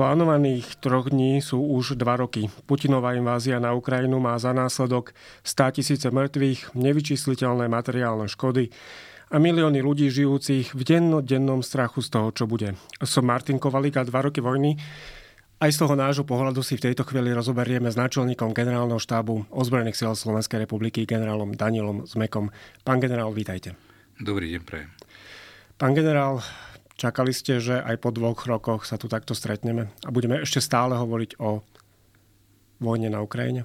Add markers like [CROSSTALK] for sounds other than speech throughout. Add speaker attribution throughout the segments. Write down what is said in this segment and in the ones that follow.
Speaker 1: plánovaných troch dní sú už dva roky. Putinová invázia na Ukrajinu má za následok 100 tisíce mŕtvych, nevyčísliteľné materiálne škody a milióny ľudí žijúcich v dennodennom strachu z toho, čo bude. Som Martin Kovalík a dva roky vojny. Aj z toho nášho pohľadu si v tejto chvíli rozoberieme s náčelníkom generálneho štábu ozbrojených síl Slovenskej republiky, generálom Danielom Zmekom. Pán generál, vítajte.
Speaker 2: Dobrý deň, prajem.
Speaker 1: Pán generál, Čakali ste, že aj po dvoch rokoch sa tu takto stretneme a budeme ešte stále hovoriť o vojne na Ukrajine?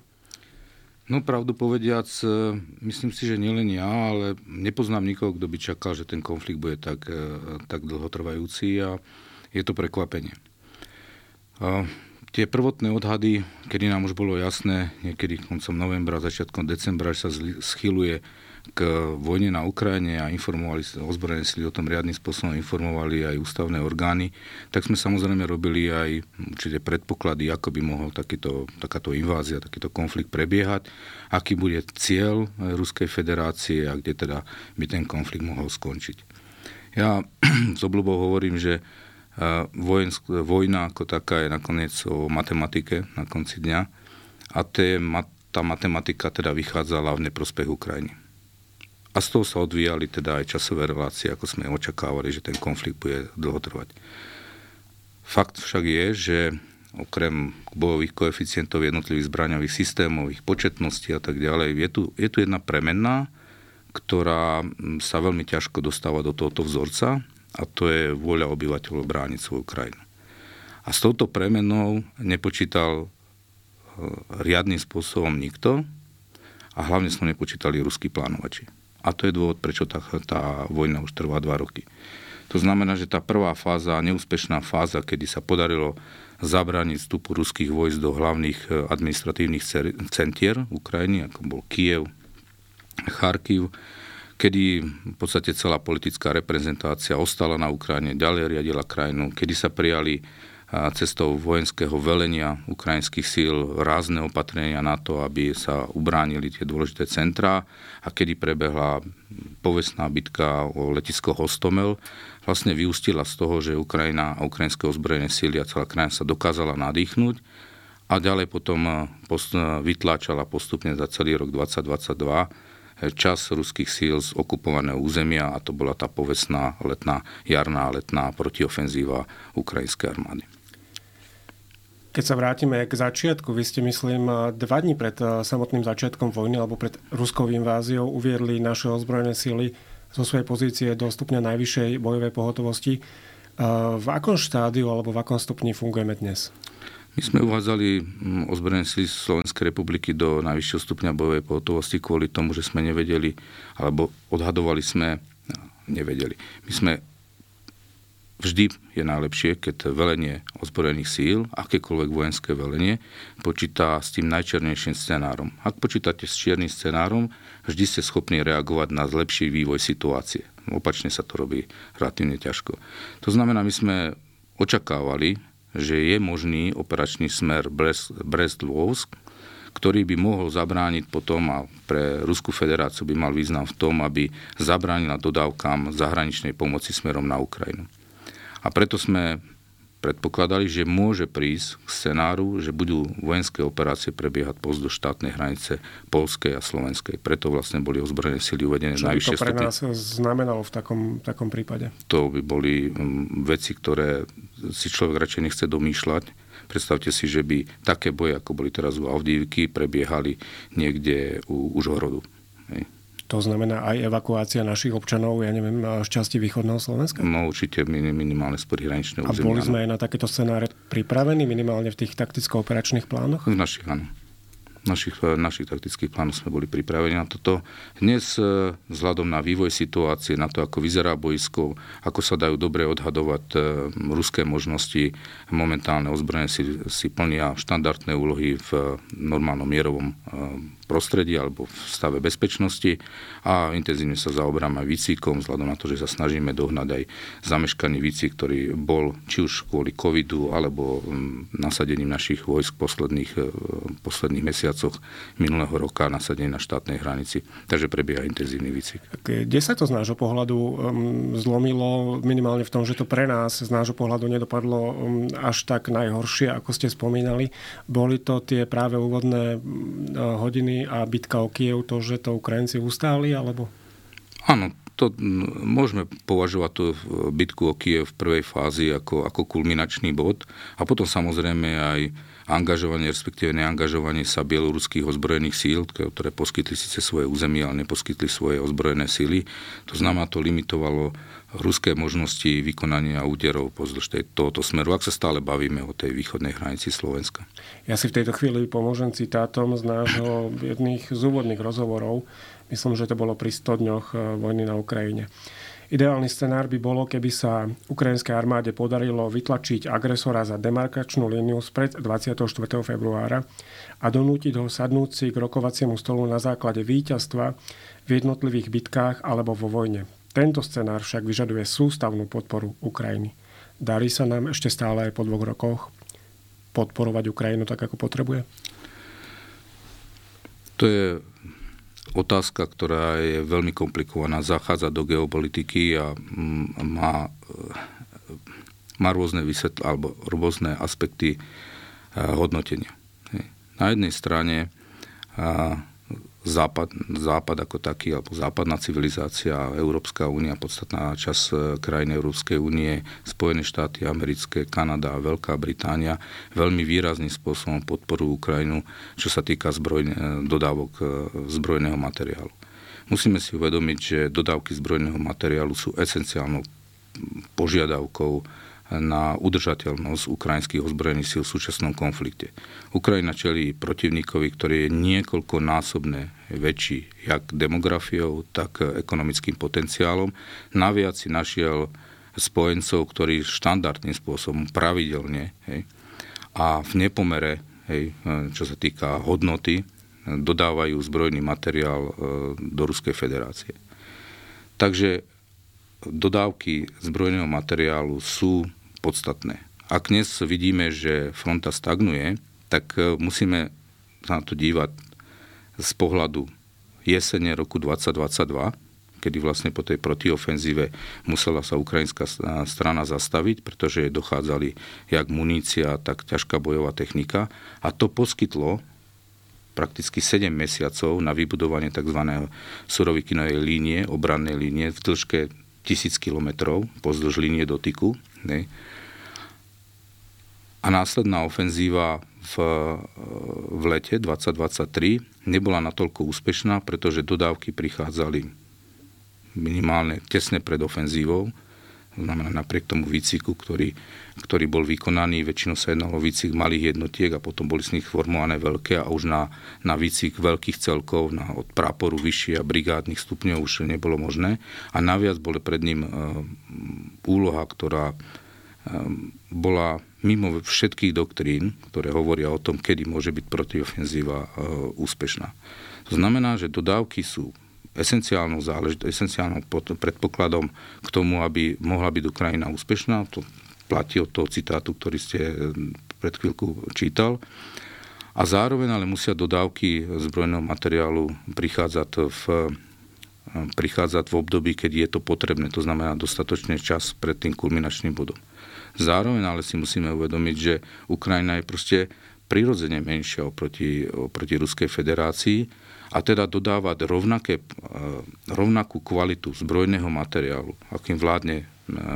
Speaker 2: No pravdu povediac, e, myslím si, že nielen ja, ale nepoznám nikoho, kto by čakal, že ten konflikt bude tak, e, tak dlhotrvajúci a je to prekvapenie. A tie prvotné odhady, kedy nám už bolo jasné, niekedy koncom novembra, začiatkom decembra, že sa schyluje k vojne na Ukrajine a informovali ozbrojené sily o tom riadnym spôsobom, informovali aj ústavné orgány, tak sme samozrejme robili aj určite predpoklady, ako by mohol takýto, takáto invázia, takýto konflikt prebiehať, aký bude cieľ Ruskej federácie a kde teda by ten konflikt mohol skončiť. Ja [CLEARS THROAT] s obľubou hovorím, že vojensk, vojna ako taká je nakoniec o matematike na konci dňa a tá matematika teda vychádzala v neprospech Ukrajiny. A z toho sa odvíjali teda aj časové relácie, ako sme očakávali, že ten konflikt bude dlho trvať. Fakt však je, že okrem bojových koeficientov jednotlivých zbraňových systémov, ich početnosti a tak ďalej, je tu, je tu jedna premenná, ktorá sa veľmi ťažko dostáva do tohoto vzorca a to je vôľa obyvateľov brániť svoju krajinu. A s touto premenou nepočítal e, riadným spôsobom nikto a hlavne sme nepočítali ruskí plánovači. A to je dôvod, prečo tá, tá vojna už trvá dva roky. To znamená, že tá prvá fáza, neúspešná fáza, kedy sa podarilo zabrániť vstupu ruských vojsk do hlavných e, administratívnych centier Ukrajiny, ako bol Kiev, Charkiv, kedy v podstate celá politická reprezentácia ostala na Ukrajine, ďalej riadila krajinu, kedy sa prijali cestou vojenského velenia ukrajinských síl rázne opatrenia na to, aby sa ubránili tie dôležité centrá a kedy prebehla povestná bitka o letisko Hostomel, vlastne vyústila z toho, že Ukrajina a ukrajinské ozbrojené síly a celá krajina sa dokázala nadýchnuť a ďalej potom vytláčala postupne za celý rok 2022 čas ruských síl z okupovaného územia a to bola tá povestná letná, jarná letná protiofenzíva ukrajinskej armády.
Speaker 1: Keď sa vrátime k začiatku, vy ste, myslím, dva dní pred eh, samotným začiatkom vojny alebo pred ruskou inváziou uviedli naše ozbrojené síly zo svojej pozície do stupňa najvyššej bojovej pohotovosti. Eh, v akom štádiu alebo v akom stupni fungujeme dnes?
Speaker 2: My sme uvádzali hm, ozbrojené síly Slovenskej republiky do najvyššieho stupňa bojovej pohotovosti kvôli tomu, že sme nevedeli, alebo odhadovali sme, no, nevedeli. My sme vždy je najlepšie, keď velenie ozbrojených síl, akékoľvek vojenské velenie, počíta s tým najčernejším scenárom. Ak počítate s čiernym scenárom, vždy ste schopní reagovať na lepší vývoj situácie. Opačne sa to robí relatívne ťažko. To znamená, my sme očakávali, že je možný operačný smer Brest-Lvovsk, ktorý by mohol zabrániť potom a pre Ruskú federáciu by mal význam v tom, aby zabránila dodávkam zahraničnej pomoci smerom na Ukrajinu. A preto sme predpokladali, že môže prísť k scenáru, že budú vojenské operácie prebiehať pozdo štátnej hranice Polskej a Slovenskej. Preto vlastne boli ozbrojené sily uvedené
Speaker 1: Čo najvyššie Čo to pre nás znamenalo v takom, takom prípade?
Speaker 2: To by boli mm, veci, ktoré si človek radšej nechce domýšľať. Predstavte si, že by také boje, ako boli teraz u Avdívky, prebiehali niekde u Užhorodu. Hej.
Speaker 1: To znamená aj evakuácia našich občanov, ja neviem, z časti východného Slovenska?
Speaker 2: No určite minimálne z hraničného
Speaker 1: územia. A boli sme aj na takéto scenáre pripravení, minimálne v tých takticko-operačných plánoch?
Speaker 2: V našich, áno našich, eh, našich taktických plánov sme boli pripravení na toto. Dnes eh, vzhľadom na vývoj situácie, na to, ako vyzerá boisko, ako sa dajú dobre odhadovať eh, ruské možnosti, momentálne ozbrojené si, si plnia štandardné úlohy v normálnom mierovom prostredí alebo v stave bezpečnosti a intenzívne sa zaoberáme výcvikom, vzhľadom na to, že sa snažíme dohnať aj zameškaný výcvik, ktorý bol či už kvôli covidu alebo mm, nasadením našich vojsk posledných, posledných mesiacov mesiacoch minulého roka nasadenie na štátnej hranici. Takže prebieha intenzívny výcvik.
Speaker 1: Kde sa to z nášho pohľadu um, zlomilo minimálne v tom, že to pre nás z nášho pohľadu nedopadlo um, až tak najhoršie, ako ste spomínali? Boli to tie práve úvodné hodiny a bitka o Kiev, to, že to Ukrajinci ustáli, alebo?
Speaker 2: Áno, to môžeme považovať tú bitku o Kiev v prvej fázi ako, ako kulminačný bod a potom samozrejme aj angažovanie, respektíve neangažovanie sa bieloruských ozbrojených síl, ktoré poskytli síce svoje územie, ale neposkytli svoje ozbrojené síly. To znamená, to limitovalo ruské možnosti vykonania úderov pozdĺž tohoto smeru, ak sa stále bavíme o tej východnej hranici Slovenska.
Speaker 1: Ja si v tejto chvíli pomôžem citátom z nášho jedných z úvodných rozhovorov, Myslím, že to bolo pri 100 dňoch e, vojny na Ukrajine. Ideálny scenár by bolo, keby sa ukrajinskej armáde podarilo vytlačiť agresora za demarkačnú líniu spred 24. februára a donútiť ho sadnúť si k rokovaciemu stolu na základe víťazstva v jednotlivých bitkách alebo vo vojne. Tento scenár však vyžaduje sústavnú podporu Ukrajiny. Darí sa nám ešte stále aj po dvoch rokoch podporovať Ukrajinu tak, ako potrebuje?
Speaker 2: To je otázka, ktorá je veľmi komplikovaná, zachádza do geopolitiky a mm, má, má rôzne vysvetl- alebo rôzne aspekty hodnotenia. Na jednej strane západ, západ ako taký, alebo západná civilizácia, Európska únia, podstatná časť e, krajín Európskej únie, Spojené štáty americké, Kanada a Veľká Británia veľmi výrazným spôsobom podporujú Ukrajinu, čo sa týka zbrojne, e, dodávok e, zbrojného materiálu. Musíme si uvedomiť, že dodávky zbrojného materiálu sú esenciálnou požiadavkou na udržateľnosť ukrajinských ozbrojených síl v súčasnom konflikte. Ukrajina čelí protivníkovi, ktorý je niekoľkonásobne väčší jak demografiou, tak ekonomickým potenciálom. Naviac si našiel spojencov, ktorí štandardným spôsobom, pravidelne hej, a v nepomere, hej, čo sa týka hodnoty, dodávajú zbrojný materiál e, do Ruskej federácie. Takže dodávky zbrojného materiálu sú podstatné. Ak dnes vidíme, že fronta stagnuje, tak e, musíme sa na to dívať z pohľadu jesene roku 2022, kedy vlastne po tej protiofenzíve musela sa ukrajinská strana zastaviť, pretože dochádzali jak munícia, tak ťažká bojová technika a to poskytlo prakticky 7 mesiacov na vybudovanie tzv. surovikinovej línie, obrannej línie v dĺžke tisíc kilometrov pozdĺž línie dotyku. Ne? A následná ofenzíva v, v lete 2023 nebola natoľko úspešná, pretože dodávky prichádzali minimálne tesne pred ofenzívou znamená napriek tomu výciku, ktorý, ktorý bol vykonaný, väčšinou sa jednalo výcik malých jednotiek a potom boli z nich formované veľké a už na, na výcik veľkých celkov, na, od práporu vyššie a brigádnych stupňov už nebolo možné. A naviac bola pred ním e, úloha, ktorá e, bola mimo všetkých doktrín, ktoré hovoria o tom, kedy môže byť protiofenzíva e, úspešná. To znamená, že dodávky sú esenciálnou, zálež- esenciálnou predpokladom k tomu, aby mohla byť Ukrajina úspešná. To platí od toho citátu, ktorý ste eh, pred chvíľku čítal. A zároveň ale musia dodávky zbrojného materiálu prichádzať v, eh, prichádzať v období, keď je to potrebné, to znamená dostatočný čas pred tým kulminačným bodom. Zároveň ale si musíme uvedomiť, že Ukrajina je proste prirodzene menšia oproti, oproti Ruskej federácii a teda dodávať rovnaké, e, rovnakú kvalitu zbrojného materiálu, akým vládne e,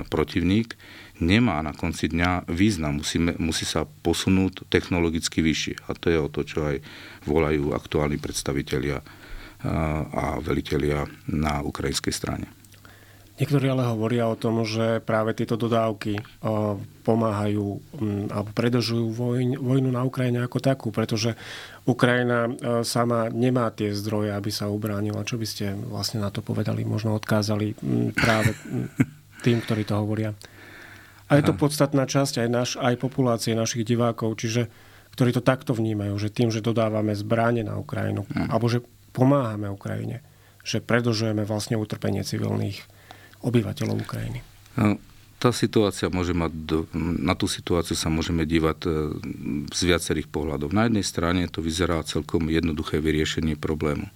Speaker 2: protivník, nemá na konci dňa význam. Musíme, musí sa posunúť technologicky vyššie. A to je o to, čo aj volajú aktuálni predstavitelia e, a velitelia na ukrajinskej strane.
Speaker 1: Niektorí ale hovoria o tom, že práve tieto dodávky pomáhajú alebo predržujú vojn, vojnu na Ukrajine ako takú, pretože Ukrajina sama nemá tie zdroje, aby sa ubránila. Čo by ste vlastne na to povedali, možno odkázali práve tým, ktorí to hovoria. A je to podstatná časť aj, naš, aj populácie našich divákov, čiže ktorí to takto vnímajú, že tým, že dodávame zbranie na Ukrajinu, hm. alebo že pomáhame Ukrajine, že predlžujeme vlastne utrpenie civilných obyvateľov Ukrajiny?
Speaker 2: No, tá situácia môže mať, na tú situáciu sa môžeme dívať e, z viacerých pohľadov. Na jednej strane to vyzerá celkom jednoduché vyriešenie problému.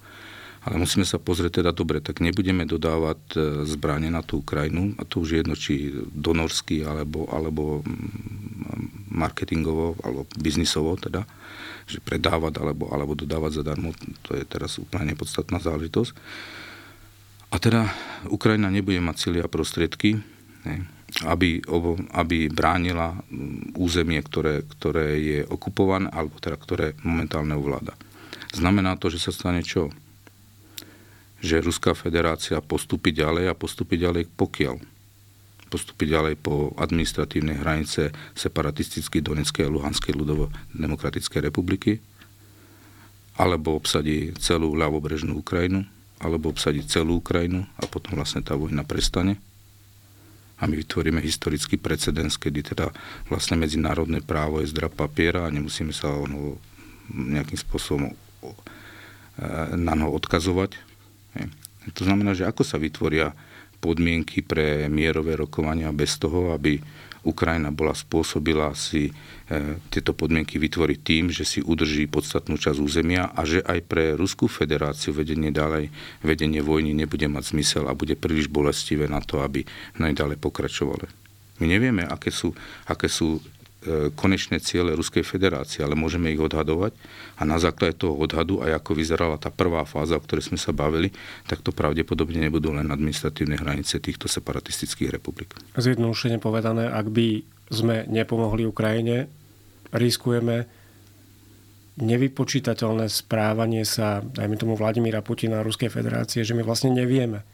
Speaker 2: Ale musíme sa pozrieť teda dobre, tak nebudeme dodávať e, zbranie na tú Ukrajinu, a to už je jedno, či donorsky, alebo, alebo mm, marketingovo, alebo biznisovo teda, že predávať, alebo, alebo dodávať zadarmo, to je teraz úplne nepodstatná záležitosť. A teda Ukrajina nebude mať cíly a prostriedky, ne, aby, aby bránila mm, územie, ktoré, ktoré je okupované, alebo teda ktoré momentálne ovláda. Znamená to, že sa stane čo? Že Ruská federácia postupí ďalej a postupí ďalej pokiaľ? Postupí ďalej po administratívnej hranice separatistickej Donetskej a Luhanskej ľudovo-demokratickej republiky? Alebo obsadí celú ľavobrežnú Ukrajinu? Alebo obsadí celú Ukrajinu a potom vlastne tá vojna prestane? a my vytvoríme historický precedens, kedy teda vlastne medzinárodné právo je zdra papiera a nemusíme sa ono nejakým spôsobom e, na noho odkazovať. To znamená, že ako sa vytvoria podmienky pre mierové rokovania bez toho, aby Ukrajina bola spôsobila si e, tieto podmienky vytvoriť tým, že si udrží podstatnú časť územia a že aj pre Ruskú federáciu vedenie ďalej, vedenie vojny nebude mať zmysel a bude príliš bolestivé na to, aby ďalej pokračovali. My nevieme, aké sú, aké sú konečné ciele Ruskej federácie, ale môžeme ich odhadovať a na základe toho odhadu, aj ako vyzerala tá prvá fáza, o ktorej sme sa bavili, tak to pravdepodobne nebudú len administratívne hranice týchto separatistických republik.
Speaker 1: Zjednodušene povedané, ak by sme nepomohli Ukrajine, riskujeme nevypočítateľné správanie sa, dajme tomu Vladimíra Putina a Ruskej federácie, že my vlastne nevieme,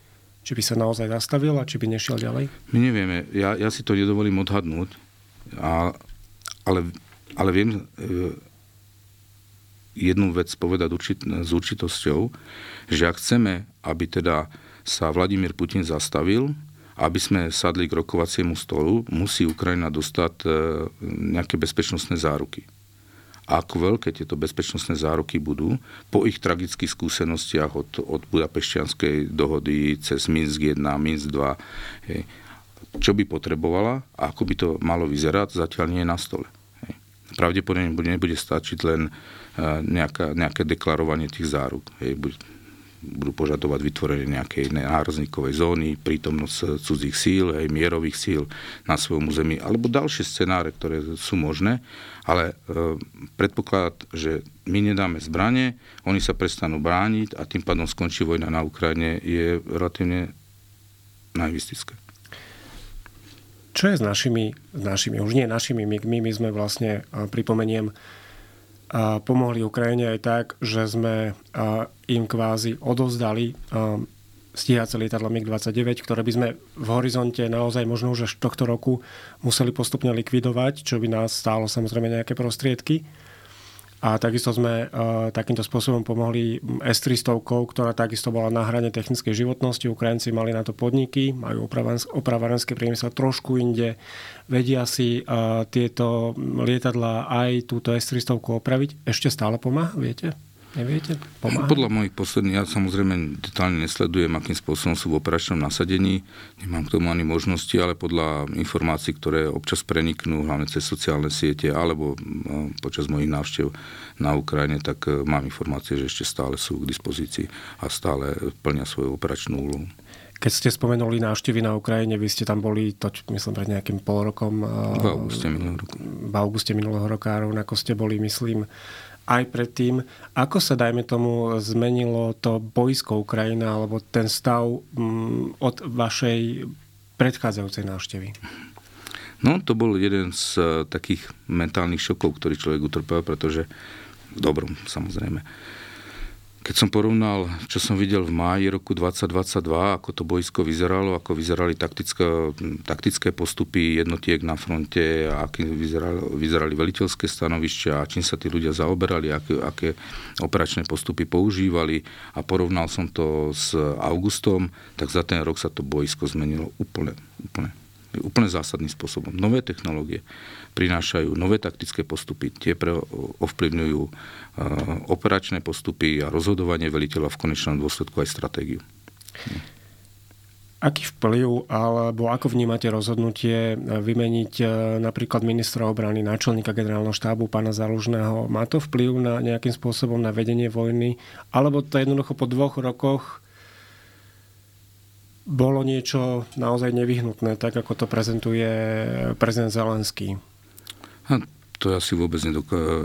Speaker 1: či by sa naozaj zastavil a či by nešiel ďalej?
Speaker 2: My nevieme. Ja, ja si to nedovolím odhadnúť. A ale, ale viem e, jednu vec povedať určit, s určitosťou, že ak chceme, aby teda sa Vladimír Putin zastavil, aby sme sadli k rokovaciemu stolu, musí Ukrajina dostať e, nejaké bezpečnostné záruky. A ako veľké tieto bezpečnostné záruky budú, po ich tragických skúsenostiach od, od Budapešťanskej dohody cez Minsk 1, Minsk 2, hej, čo by potrebovala a ako by to malo vyzerať, zatiaľ nie je na stole pravdepodobne nebude stačiť len e, nejaká, nejaké deklarovanie tých záruk. Hej, budú požadovať vytvorenie nejakej nárazníkovej zóny, prítomnosť cudzích síl, aj mierových síl na svojom území, alebo ďalšie scenáre, ktoré sú možné, ale e, predpoklad, že my nedáme zbranie, oni sa prestanú brániť a tým pádom skončí vojna na Ukrajine, je relatívne naivistické.
Speaker 1: Čo je s našimi, s našimi už nie našimi migmi, my sme vlastne, pripomeniem, pomohli Ukrajine aj tak, že sme im kvázi odovzdali stíhace lietadlo MiG-29, ktoré by sme v horizonte naozaj možno už až tohto roku museli postupne likvidovať, čo by nás stálo samozrejme nejaké prostriedky. A takisto sme uh, takýmto spôsobom pomohli S-300, ktorá takisto bola na hrane technickej životnosti. Ukrajinci mali na to podniky, majú opravárenské priemysel trošku inde, vedia si uh, tieto lietadla aj túto S-300 opraviť. Ešte stále pomáha, viete? Neviete? Pomáha?
Speaker 2: Podľa mojich posledných, ja samozrejme detálne nesledujem, akým spôsobom sú v operačnom nasadení, nemám k tomu ani možnosti, ale podľa informácií, ktoré občas preniknú, hlavne cez sociálne siete, alebo počas mojich návštev na Ukrajine, tak e, mám informácie, že ešte stále sú k dispozícii a stále plnia svoju operačnú úlohu.
Speaker 1: Keď ste spomenuli návštevy na Ukrajine, vy ste tam boli, to myslím, pred nejakým pol rokom.
Speaker 2: V auguste minulého roku.
Speaker 1: V auguste minulého roka, rovnako ste boli, myslím, aj predtým. Ako sa, dajme tomu, zmenilo to bojsko Ukrajina alebo ten stav mm, od vašej predchádzajúcej návštevy?
Speaker 2: No, to bol jeden z uh, takých mentálnych šokov, ktorý človek utrpel, pretože v dobrom, samozrejme. Keď som porovnal, čo som videl v máji roku 2022, ako to boisko vyzeralo, ako vyzerali taktické, taktické postupy jednotiek na fronte, a ako vyzerali, vyzerali veliteľské stanovišťa, čím sa tí ľudia zaoberali, aké, aké operačné postupy používali a porovnal som to s augustom, tak za ten rok sa to boisko zmenilo úplne, úplne úplne zásadným spôsobom. Nové technológie prinášajú nové taktické postupy, tie pre, ovplyvňujú uh, operačné postupy a rozhodovanie veliteľa v konečnom dôsledku aj stratégiu.
Speaker 1: Aký vplyv alebo ako vnímate rozhodnutie vymeniť e, napríklad ministra obrany, náčelníka generálneho štábu pána Zalužného? Má to vplyv na nejakým spôsobom na vedenie vojny? Alebo to jednoducho po dvoch rokoch bolo niečo naozaj nevyhnutné, tak ako to prezentuje prezident Zelenský?
Speaker 2: To ja si vôbec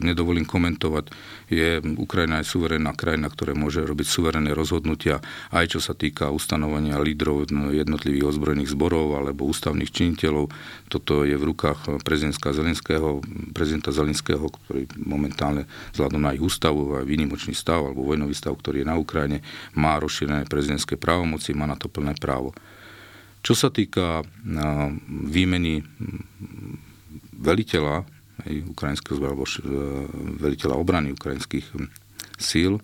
Speaker 2: nedovolím komentovať. Je, Ukrajina je suverénna krajina, ktorá môže robiť suverénne rozhodnutia, aj čo sa týka ustanovania lídrov jednotlivých ozbrojených zborov alebo ústavných činiteľov. Toto je v rukách prezidenta Zelenského, prezidenta Zelenského, ktorý momentálne vzhľadom na ich ústavu a výnimočný stav alebo vojnový stav, ktorý je na Ukrajine, má rozšírené prezidentské právomoci, má na to plné právo. Čo sa týka výmeny veliteľa aj ukrajinského alebo e, veliteľa obrany ukrajinských hm, síl.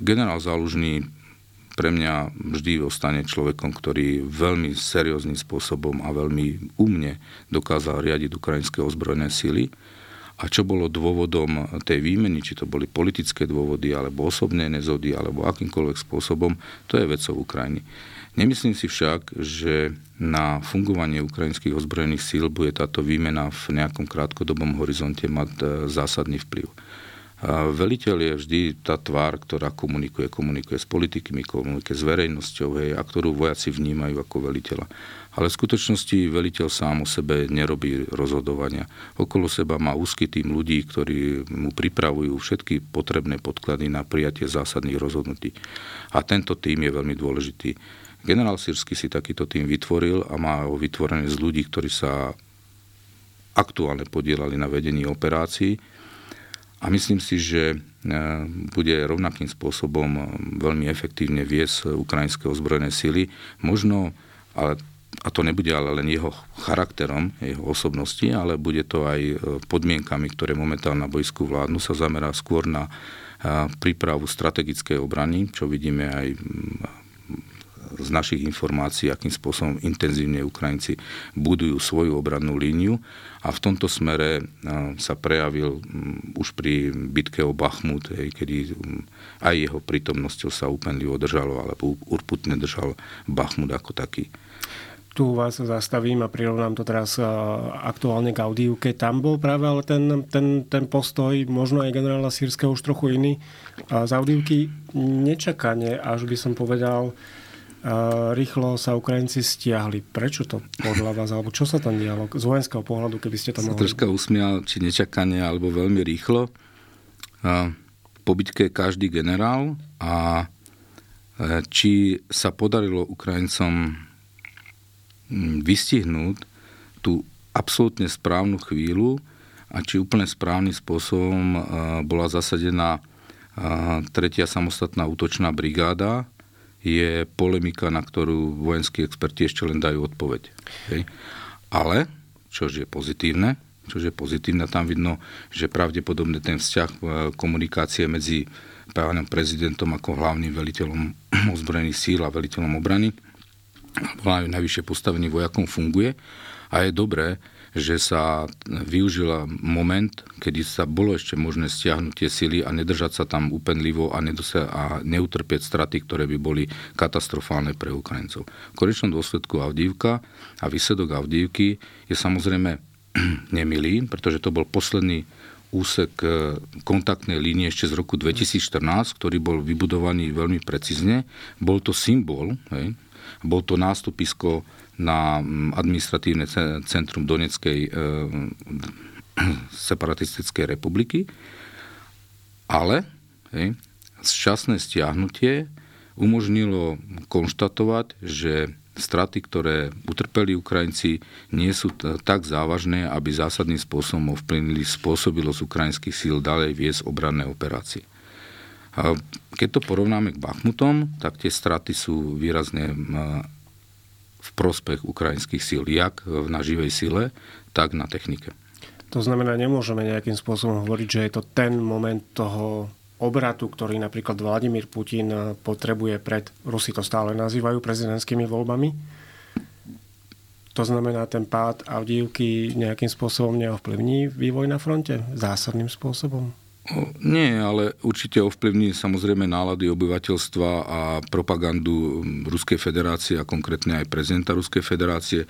Speaker 2: Generál Zálužný pre mňa vždy ostane človekom, ktorý veľmi serióznym spôsobom a veľmi umne dokázal riadiť ukrajinské ozbrojené síly. A čo bolo dôvodom tej výmeny, či to boli politické dôvody, alebo osobné nezody, alebo akýmkoľvek spôsobom, to je vecou Ukrajiny. Nemyslím si však, že na fungovanie ukrajinských ozbrojených síl bude táto výmena v nejakom krátkodobom horizonte mať e, zásadný vplyv. Veliteľ je vždy tá tvár, ktorá komunikuje. Komunikuje s politikmi, komunikuje s verejnosťou hej, a ktorú vojaci vnímajú ako veliteľa. Ale v skutočnosti veliteľ sám o sebe nerobí rozhodovania. Okolo seba má úzky tým ľudí, ktorí mu pripravujú všetky potrebné podklady na prijatie zásadných rozhodnutí. A tento tým je veľmi dôležitý. Generál Sirsky si takýto tým vytvoril a má ho vytvorený z ľudí, ktorí sa aktuálne podielali na vedení operácií. A myslím si, že e, bude rovnakým spôsobom e, veľmi efektívne viesť ukrajinské ozbrojené sily. Možno, ale, a to nebude ale len jeho charakterom, jeho osobnosti, ale bude to aj e, podmienkami, ktoré momentálne na bojsku vládnu, sa zamerá skôr na prípravu strategickej obrany, čo vidíme aj z našich informácií, akým spôsobom intenzívne Ukrajinci budujú svoju obrannú líniu a v tomto smere sa prejavil už pri bitke o Bachmut, kedy aj jeho prítomnosťou sa úpenlivo držalo, alebo urputne držal Bachmut ako taký
Speaker 1: tu vás zastavím a prirovnám to teraz aktuálne k Audívke. Tam bol práve ale ten, ten, ten postoj, možno aj generála Sírskeho už trochu iný. Z Audívky nečakane, až by som povedal, rýchlo sa Ukrajinci stiahli. Prečo to podľa vás, alebo čo sa tam dialo z vojenského pohľadu, keby ste to mohli?
Speaker 2: Sa troška usmial, či nečakanie, alebo veľmi rýchlo. Po bitke každý generál a e, či sa podarilo Ukrajincom vystihnúť tú absolútne správnu chvíľu a či úplne správnym spôsobom e, bola zasadená tretia samostatná útočná brigáda, je polemika, na ktorú vojenskí experti ešte len dajú odpoveď. Hej. Ale, čo je pozitívne, čo je pozitívne, tam vidno, že pravdepodobne ten vzťah e, komunikácie medzi pánom prezidentom ako hlavným veliteľom [CLEARS THROAT] ozbrojených síl a veliteľom obrany, alebo najvyššie postavení vojakom funguje a je dobré, že sa využila moment, kedy sa bolo ešte možné stiahnuť tie sily a nedržať sa tam úpenlivo a, nedosa- a neutrpieť straty, ktoré by boli katastrofálne pre Ukrajincov. V konečnom dôsledku Avdívka a výsledok Avdívky je samozrejme [CLEARS THROAT] nemilý, pretože to bol posledný úsek e, kontaktnej línie ešte z roku 2014, ktorý bol vybudovaný veľmi precízne. Bol to symbol, hej, bol to nástupisko na mm, administratívne centrum Doneckej e, [CLEARS THROAT] separatistickej republiky, ale hej, zčasné stiahnutie umožnilo konštatovať, že straty, ktoré utrpeli Ukrajinci, nie sú t- tak závažné, aby zásadným spôsobom ovplyvnili spôsobilosť ukrajinských síl ďalej viesť obranné operácie. A keď to porovnáme k Bachmutom, tak tie straty sú výrazne v prospech ukrajinských síl, jak na živej sile, tak na technike.
Speaker 1: To znamená, nemôžeme nejakým spôsobom hovoriť, že je to ten moment toho obratu, ktorý napríklad Vladimír Putin potrebuje pred, Rusi to stále nazývajú prezidentskými voľbami. To znamená, ten pád Avdívky nejakým spôsobom neovplyvní vývoj na fronte? Zásadným spôsobom?
Speaker 2: Nie, ale určite ovplyvní samozrejme nálady obyvateľstva a propagandu Ruskej federácie a konkrétne aj prezidenta Ruskej federácie.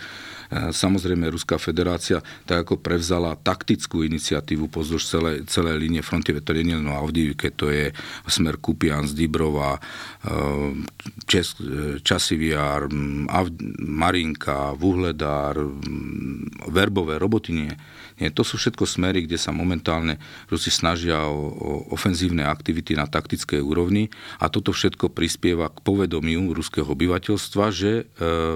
Speaker 2: E, samozrejme Ruská federácia tak ako prevzala taktickú iniciatívu pozdĺž celej, celej línie fronty, to je len Avdivike, to je smer Kupian, Dibrova, e, Čes, Časiviar, Marinka, Vuhledár, Verbové, Robotinie nie, to sú všetko smery, kde sa momentálne Rusi snažia o, o ofenzívne aktivity na taktickej úrovni a toto všetko prispieva k povedomiu ruského obyvateľstva, že e,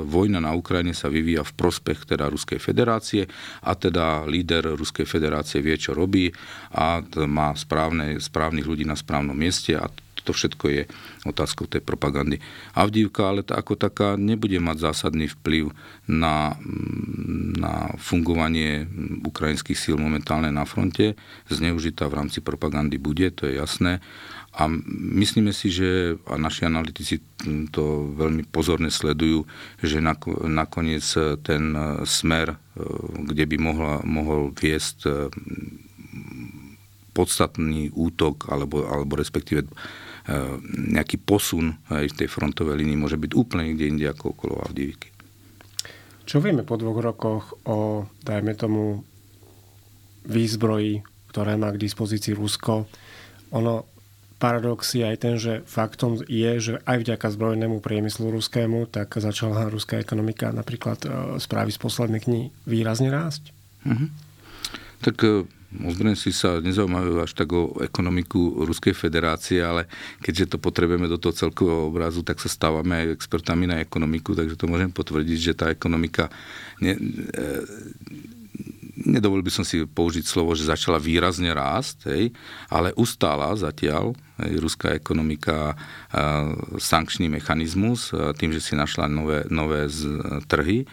Speaker 2: vojna na Ukrajine sa vyvíja v prospech teda Ruskej federácie a teda líder Ruskej federácie vie, čo robí a má správne, správnych ľudí na správnom mieste a to všetko je otázkou tej propagandy. Avdívka ale tá, ako taká nebude mať zásadný vplyv na, na fungovanie ukrajinských síl momentálne na fronte. Zneužitá v rámci propagandy bude, to je jasné. A myslíme si, že a naši analytici to veľmi pozorne sledujú, že nakoniec ten smer, kde by mohla, mohol viesť podstatný útok alebo, alebo respektíve nejaký posun aj v tej frontovej línii môže byť úplne niekde inde ako okolo Avdiviky.
Speaker 1: Čo vieme po dvoch rokoch o, dajme tomu, výzbroji, ktoré má k dispozícii Rusko? Ono, paradox je aj ten, že faktom je, že aj vďaka zbrojnému priemyslu ruskému, tak začala ruská ekonomika napríklad eh, správy z posledných dní výrazne rásť? Mm-hmm.
Speaker 2: Tak eh, Ozbrojenci sa nezaujímajú až tak o ekonomiku Ruskej federácie, ale keďže to potrebujeme do toho celkového obrazu, tak sa stávame aj expertami na ekonomiku, takže to môžem potvrdiť, že tá ekonomika... Ne, e, nedovolil by som si použiť slovo, že začala výrazne rásť, hej, ale ustála zatiaľ hej, ruská ekonomika a, sankčný mechanizmus a tým, že si našla nové, nové z, trhy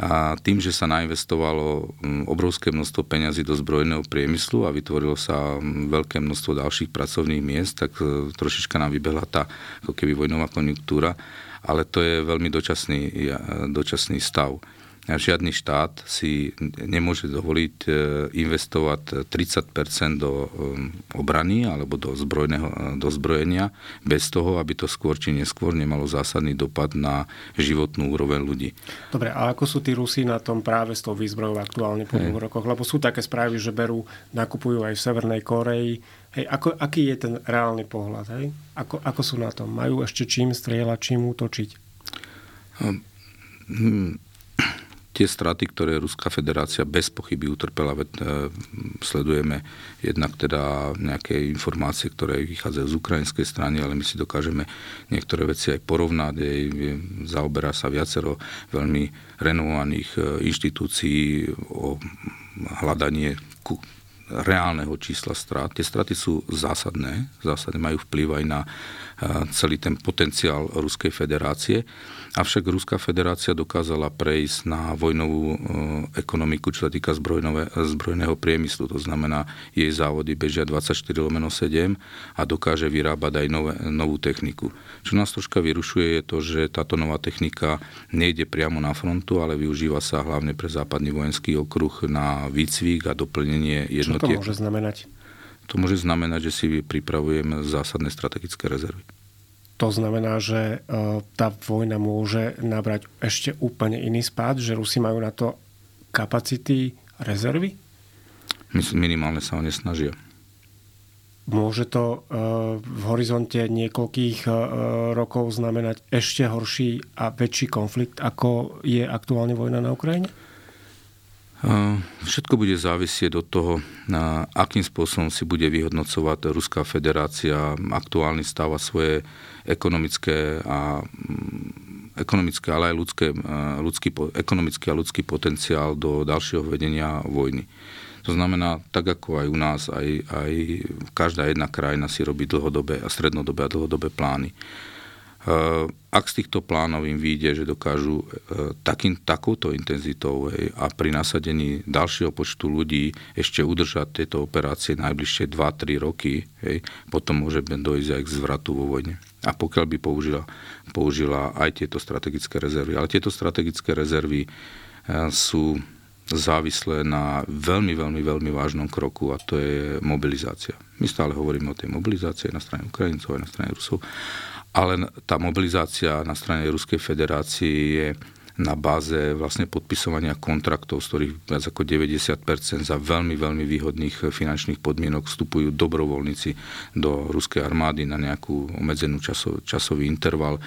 Speaker 2: a tým, že sa nainvestovalo obrovské množstvo peňazí do zbrojného priemyslu a vytvorilo sa veľké množstvo ďalších pracovných miest, tak e, trošička nám vybehla tá ako keby vojnová konjunktúra, ale to je veľmi dočasný, dočasný stav. Žiadny štát si nemôže dovoliť e, investovať 30 do e, obrany alebo do, zbrojného, e, do zbrojenia bez toho, aby to skôr či neskôr nemalo zásadný dopad na životnú úroveň ľudí.
Speaker 1: Dobre, a ako sú tí Rusi na tom práve s tou výzbrojou aktuálne po dvoch rokoch? Lebo sú také správy, že berú, nakupujú aj v Severnej Koreji. Hej, ako, aký je ten reálny pohľad? Hej? Ako, ako sú na tom? Majú ešte čím strieľať, čím útočiť?
Speaker 2: Hm, hm tie straty, ktoré Ruská federácia bez pochyby utrpela, e, sledujeme jednak teda nejaké informácie, ktoré vychádzajú z ukrajinskej strany, ale my si dokážeme niektoré veci aj porovnať. Zaoberá sa viacero veľmi renovovaných e, inštitúcií o hľadanie reálneho čísla strát. Tie straty sú zásadné, zásadne majú vplyv aj na e, celý ten potenciál Ruskej federácie. Avšak Ruská federácia dokázala prejsť na vojnovú e, ekonomiku, čo sa týka zbrojného priemyslu. To znamená, jej závody bežia 24 lomeno 7 a dokáže vyrábať aj nové, novú techniku. Čo nás troška vyrušuje je to, že táto nová technika nejde priamo na frontu, ale využíva sa hlavne pre západný vojenský okruh na výcvik a doplnenie jednotiek.
Speaker 1: Čo to môže znamenať?
Speaker 2: To môže znamenať, že si pripravujeme zásadné strategické rezervy.
Speaker 1: To znamená, že e, tá vojna môže nabrať ešte úplne iný spád, že Rusi majú na to kapacity rezervy?
Speaker 2: Minimálne sa o nesnažia.
Speaker 1: Môže to e, v horizonte niekoľkých e, rokov znamenať ešte horší a väčší konflikt, ako je aktuálne vojna na Ukrajine?
Speaker 2: Všetko bude závisieť od toho, akým spôsobom si bude vyhodnocovať Ruská federácia aktuálny stav a svoje ekonomické a mm, ekonomické, ale aj ľudské, ľudský, ekonomický a ľudský potenciál do ďalšieho vedenia vojny. To znamená, tak ako aj u nás, aj, aj každá jedna krajina si robí dlhodobé a strednodobé a dlhodobé plány. Eh, ak z týchto plánov im vyjde, že dokážu eh, takým, takouto intenzitou a pri nasadení ďalšieho počtu ľudí ešte udržať tieto operácie najbližšie 2-3 roky, hej, potom môže dojsť aj k zvratu vo vojne. A pokiaľ by použila, použila aj tieto strategické rezervy. Ale tieto strategické rezervy eh, sú závislé na veľmi, veľmi, veľmi vážnom kroku a to je mobilizácia. My stále hovoríme o tej mobilizácii na strane Ukrajincov aj na strane Rusov, ale tá mobilizácia na strane Ruskej federácie je na báze vlastne podpisovania kontraktov, z ktorých viac ako 90% za veľmi, veľmi výhodných finančných podmienok vstupujú dobrovoľníci do ruskej armády na nejakú obmedzenú časov, časový interval.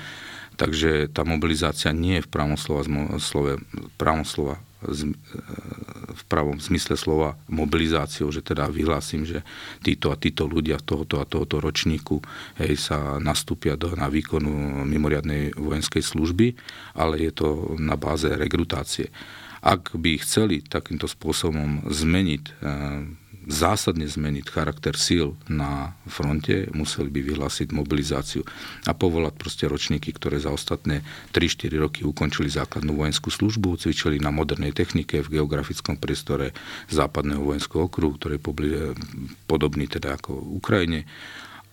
Speaker 2: Takže tá mobilizácia nie je v pravom slova, slove, pravom slova v pravom zmysle slova mobilizáciou, že teda vyhlásim, že títo a títo ľudia tohoto a tohoto ročníku hej, sa nastúpia do, na výkonu mimoriadnej vojenskej služby, ale je to na báze rekrutácie. Ak by chceli takýmto spôsobom zmeniť zásadne zmeniť charakter síl na fronte, museli by vyhlásiť mobilizáciu a povolať proste ročníky, ktoré za ostatné 3-4 roky ukončili základnú vojenskú službu, cvičili na modernej technike v geografickom priestore západného vojenského okruhu, ktorý je podobný teda ako Ukrajine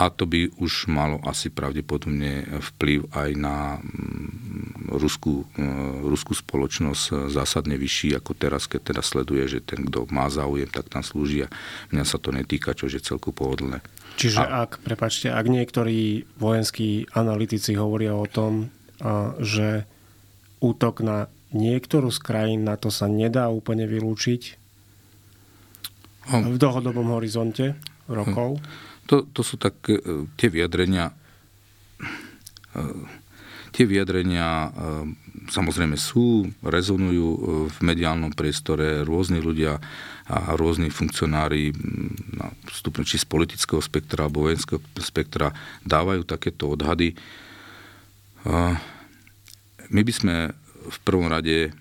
Speaker 2: a to by už malo asi pravdepodobne vplyv aj na mm, ruskú, e, ruskú spoločnosť zásadne vyšší ako teraz, keď teda sleduje, že ten, kto má záujem, tak tam slúži. A mňa sa to netýka, čo je celku pohodlné.
Speaker 1: Čiže a... ak, prepačte, ak niektorí vojenskí analytici hovoria o tom, že útok na niektorú z krajín na to sa nedá úplne vylúčiť? V dlhodobom horizonte rokov, hm
Speaker 2: to, to sú tak e, tie vyjadrenia, e, tie vyjadrenia e, samozrejme sú, rezonujú v mediálnom priestore rôzni ľudia a rôzni funkcionári na stupne či z politického spektra alebo vojenského spektra dávajú takéto odhady. My by sme v prvom rade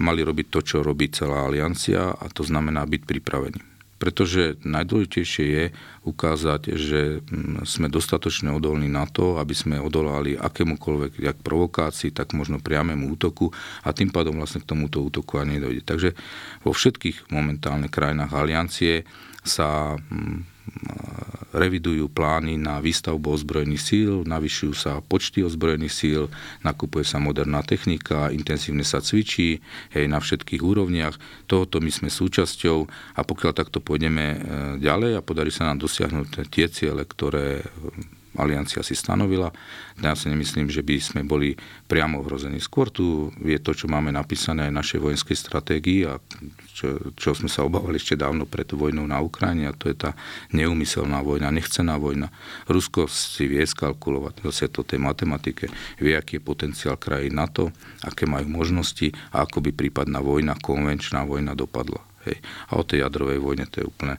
Speaker 2: mali robiť to, čo robí celá aliancia a to znamená byť pripravení pretože najdôležitejšie je ukázať, že mm, sme dostatočne odolní na to, aby sme odolali akémukoľvek jak provokácii, tak možno priamému útoku a tým pádom vlastne k tomuto útoku ani nedojde. Takže vo všetkých momentálnych krajinách aliancie sa mm, revidujú plány na výstavbu ozbrojených síl, navyšujú sa počty ozbrojených síl, nakupuje sa moderná technika, intenzívne sa cvičí hej, na všetkých úrovniach. Tohoto my sme súčasťou a pokiaľ takto pôjdeme e, ďalej a podarí sa nám dosiahnuť tie ciele, ktoré aliancia si stanovila. Ja si nemyslím, že by sme boli priamo ohrození. Skôr tu je to, čo máme napísané aj v našej vojenskej stratégii a čo, čo sme sa obávali ešte dávno pred vojnou na Ukrajine a to je tá neumyselná vojna, nechcená vojna. Rusko si vie skalkulovať, zase to tej matematike, vie, aký je potenciál krajín na to, aké majú možnosti a ako by prípadná vojna, konvenčná vojna dopadla. Hej. A o tej jadrovej vojne to je úplne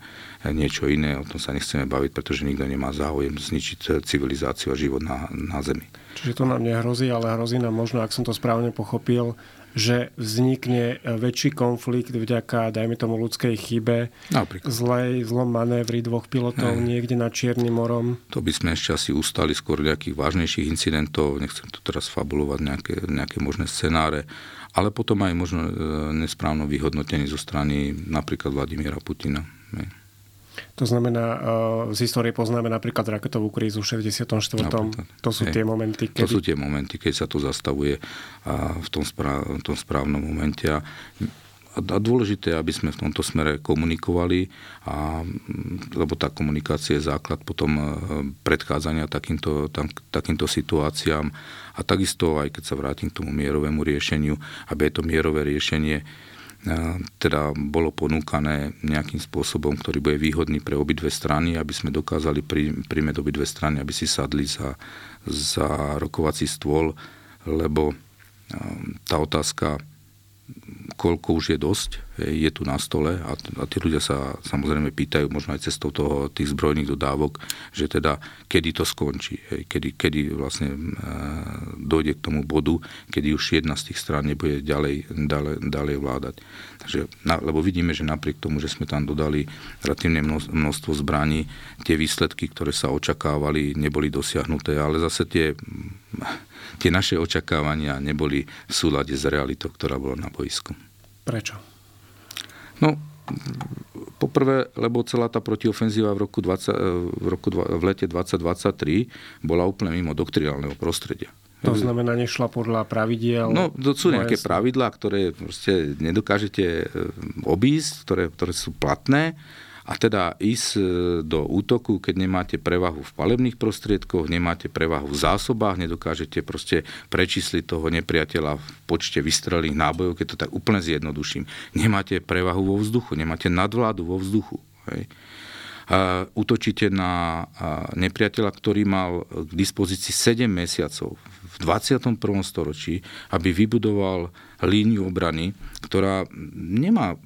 Speaker 2: niečo iné, o tom sa nechceme baviť, pretože nikto nemá záujem zničiť civilizáciu a život na, na Zemi.
Speaker 1: Čiže to nám nehrozí, ale hrozí nám možno, ak som to správne pochopil, že vznikne väčší konflikt vďaka, dajme tomu, ľudskej chybe, Napríklad. zlej, zlom manévry dvoch pilotov ne. niekde nad Čiernym morom.
Speaker 2: To by sme ešte asi ustali skôr nejakých vážnejších incidentov, nechcem tu teraz fabulovať nejaké, nejaké možné scenáre, ale potom aj možno e, nesprávno vyhodnotenie zo strany napríklad Vladimíra Putina.
Speaker 1: To znamená, uh, z histórie poznáme napríklad raketovú krízu v 64. Napríklad. To sú Hej. tie momenty,
Speaker 2: kedy... To sú tie momenty, keď sa to zastavuje a v tom, správ, v tom správnom momente. A, a dôležité, aby sme v tomto smere komunikovali, a, lebo tá komunikácia je základ potom e, predchádzania takýmto, tam, takýmto situáciám. A takisto, aj keď sa vrátim k tomu mierovému riešeniu, aby je to mierové riešenie teda bolo ponúkané nejakým spôsobom, ktorý bude výhodný pre obidve strany, aby sme dokázali príjmeť obidve strany, aby si sadli za, za rokovací stôl, lebo tá otázka koľko už je dosť, je tu na stole a, a tí ľudia sa samozrejme pýtajú možno aj cestou toho, tých zbrojných dodávok, že teda kedy to skončí, kedy, kedy vlastne e, dojde k tomu bodu, kedy už jedna z tých strán nebude ďalej, ďalej, ďalej vládať. Takže, na, lebo vidíme, že napriek tomu, že sme tam dodali relatívne množstvo zbraní, tie výsledky, ktoré sa očakávali, neboli dosiahnuté, ale zase tie tie naše očakávania neboli v súlade s realitou, ktorá bola na boisku.
Speaker 1: Prečo?
Speaker 2: No, poprvé, lebo celá tá protiofenzíva v, roku 20, v, roku, v lete 2023 bola úplne mimo doktrinálneho prostredia.
Speaker 1: To znamená, nešla podľa pravidiel?
Speaker 2: No, to sú nejaké pravidlá, ktoré proste nedokážete e, obísť, ktoré, ktoré sú platné. A teda ísť e, do útoku, keď nemáte prevahu v palebných prostriedkoch, nemáte prevahu v zásobách, nedokážete proste prečísliť toho nepriateľa v počte vystrelených nábojov, keď to tak úplne zjednoduším. Nemáte prevahu vo vzduchu, nemáte nadvládu vo vzduchu. Hej. A útočíte na nepriateľa, ktorý mal k dispozícii 7 mesiacov v 21. storočí, aby vybudoval líniu obrany, ktorá nemá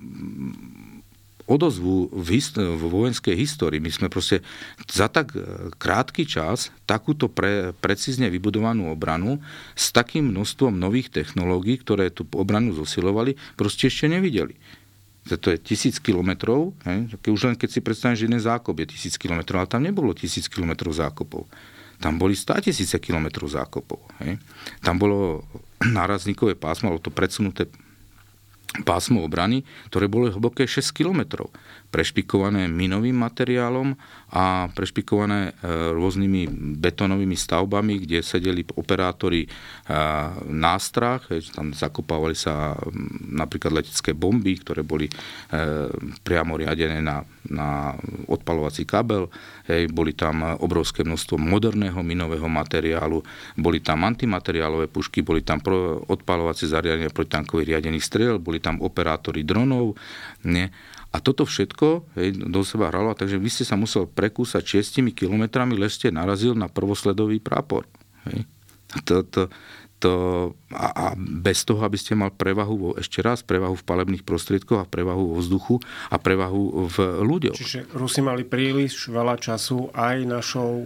Speaker 2: odozvu v, hist- v vojenskej histórii. My sme proste za tak e, krátky čas takúto pre, precízne vybudovanú obranu s takým množstvom nových technológií, ktoré tú obranu zosilovali, proste ešte nevideli. To je tisíc kilometrov, už len keď si predstavím, že jeden zákop je tisíc kilometrov, ale tam nebolo tisíc kilometrov zákopov. Tam boli 100 tisíce kilometrov zákopov. Hej. Tam bolo [CLEARS THROAT] nárazníkové pásmo, alebo to predsunuté pásmo obrany, ktoré bolo hlboké 6 kilometrov prešpikované minovým materiálom a prešpikované e, rôznymi betónovými stavbami, kde sedeli operátori e, nástrach, tam zakopávali sa napríklad letecké bomby, ktoré boli e, priamo riadené na, na odpalovací kabel, hej, boli tam obrovské množstvo moderného minového materiálu, boli tam antimateriálové pušky, boli tam odpalovacie zariadenia protitankových riadených striel, boli tam operátori dronov, nie? A toto všetko hej, do seba hralo, takže vy ste sa musel prekúsať 6 kilometrami, lež ste narazil na prvosledový prápor. Hej. To, to, to, a, a bez toho, aby ste mal prevahu, vo, ešte raz, prevahu v palebných prostriedkoch a prevahu vo vzduchu a prevahu v ľuďoch.
Speaker 1: Čiže Rusi mali príliš veľa času aj našou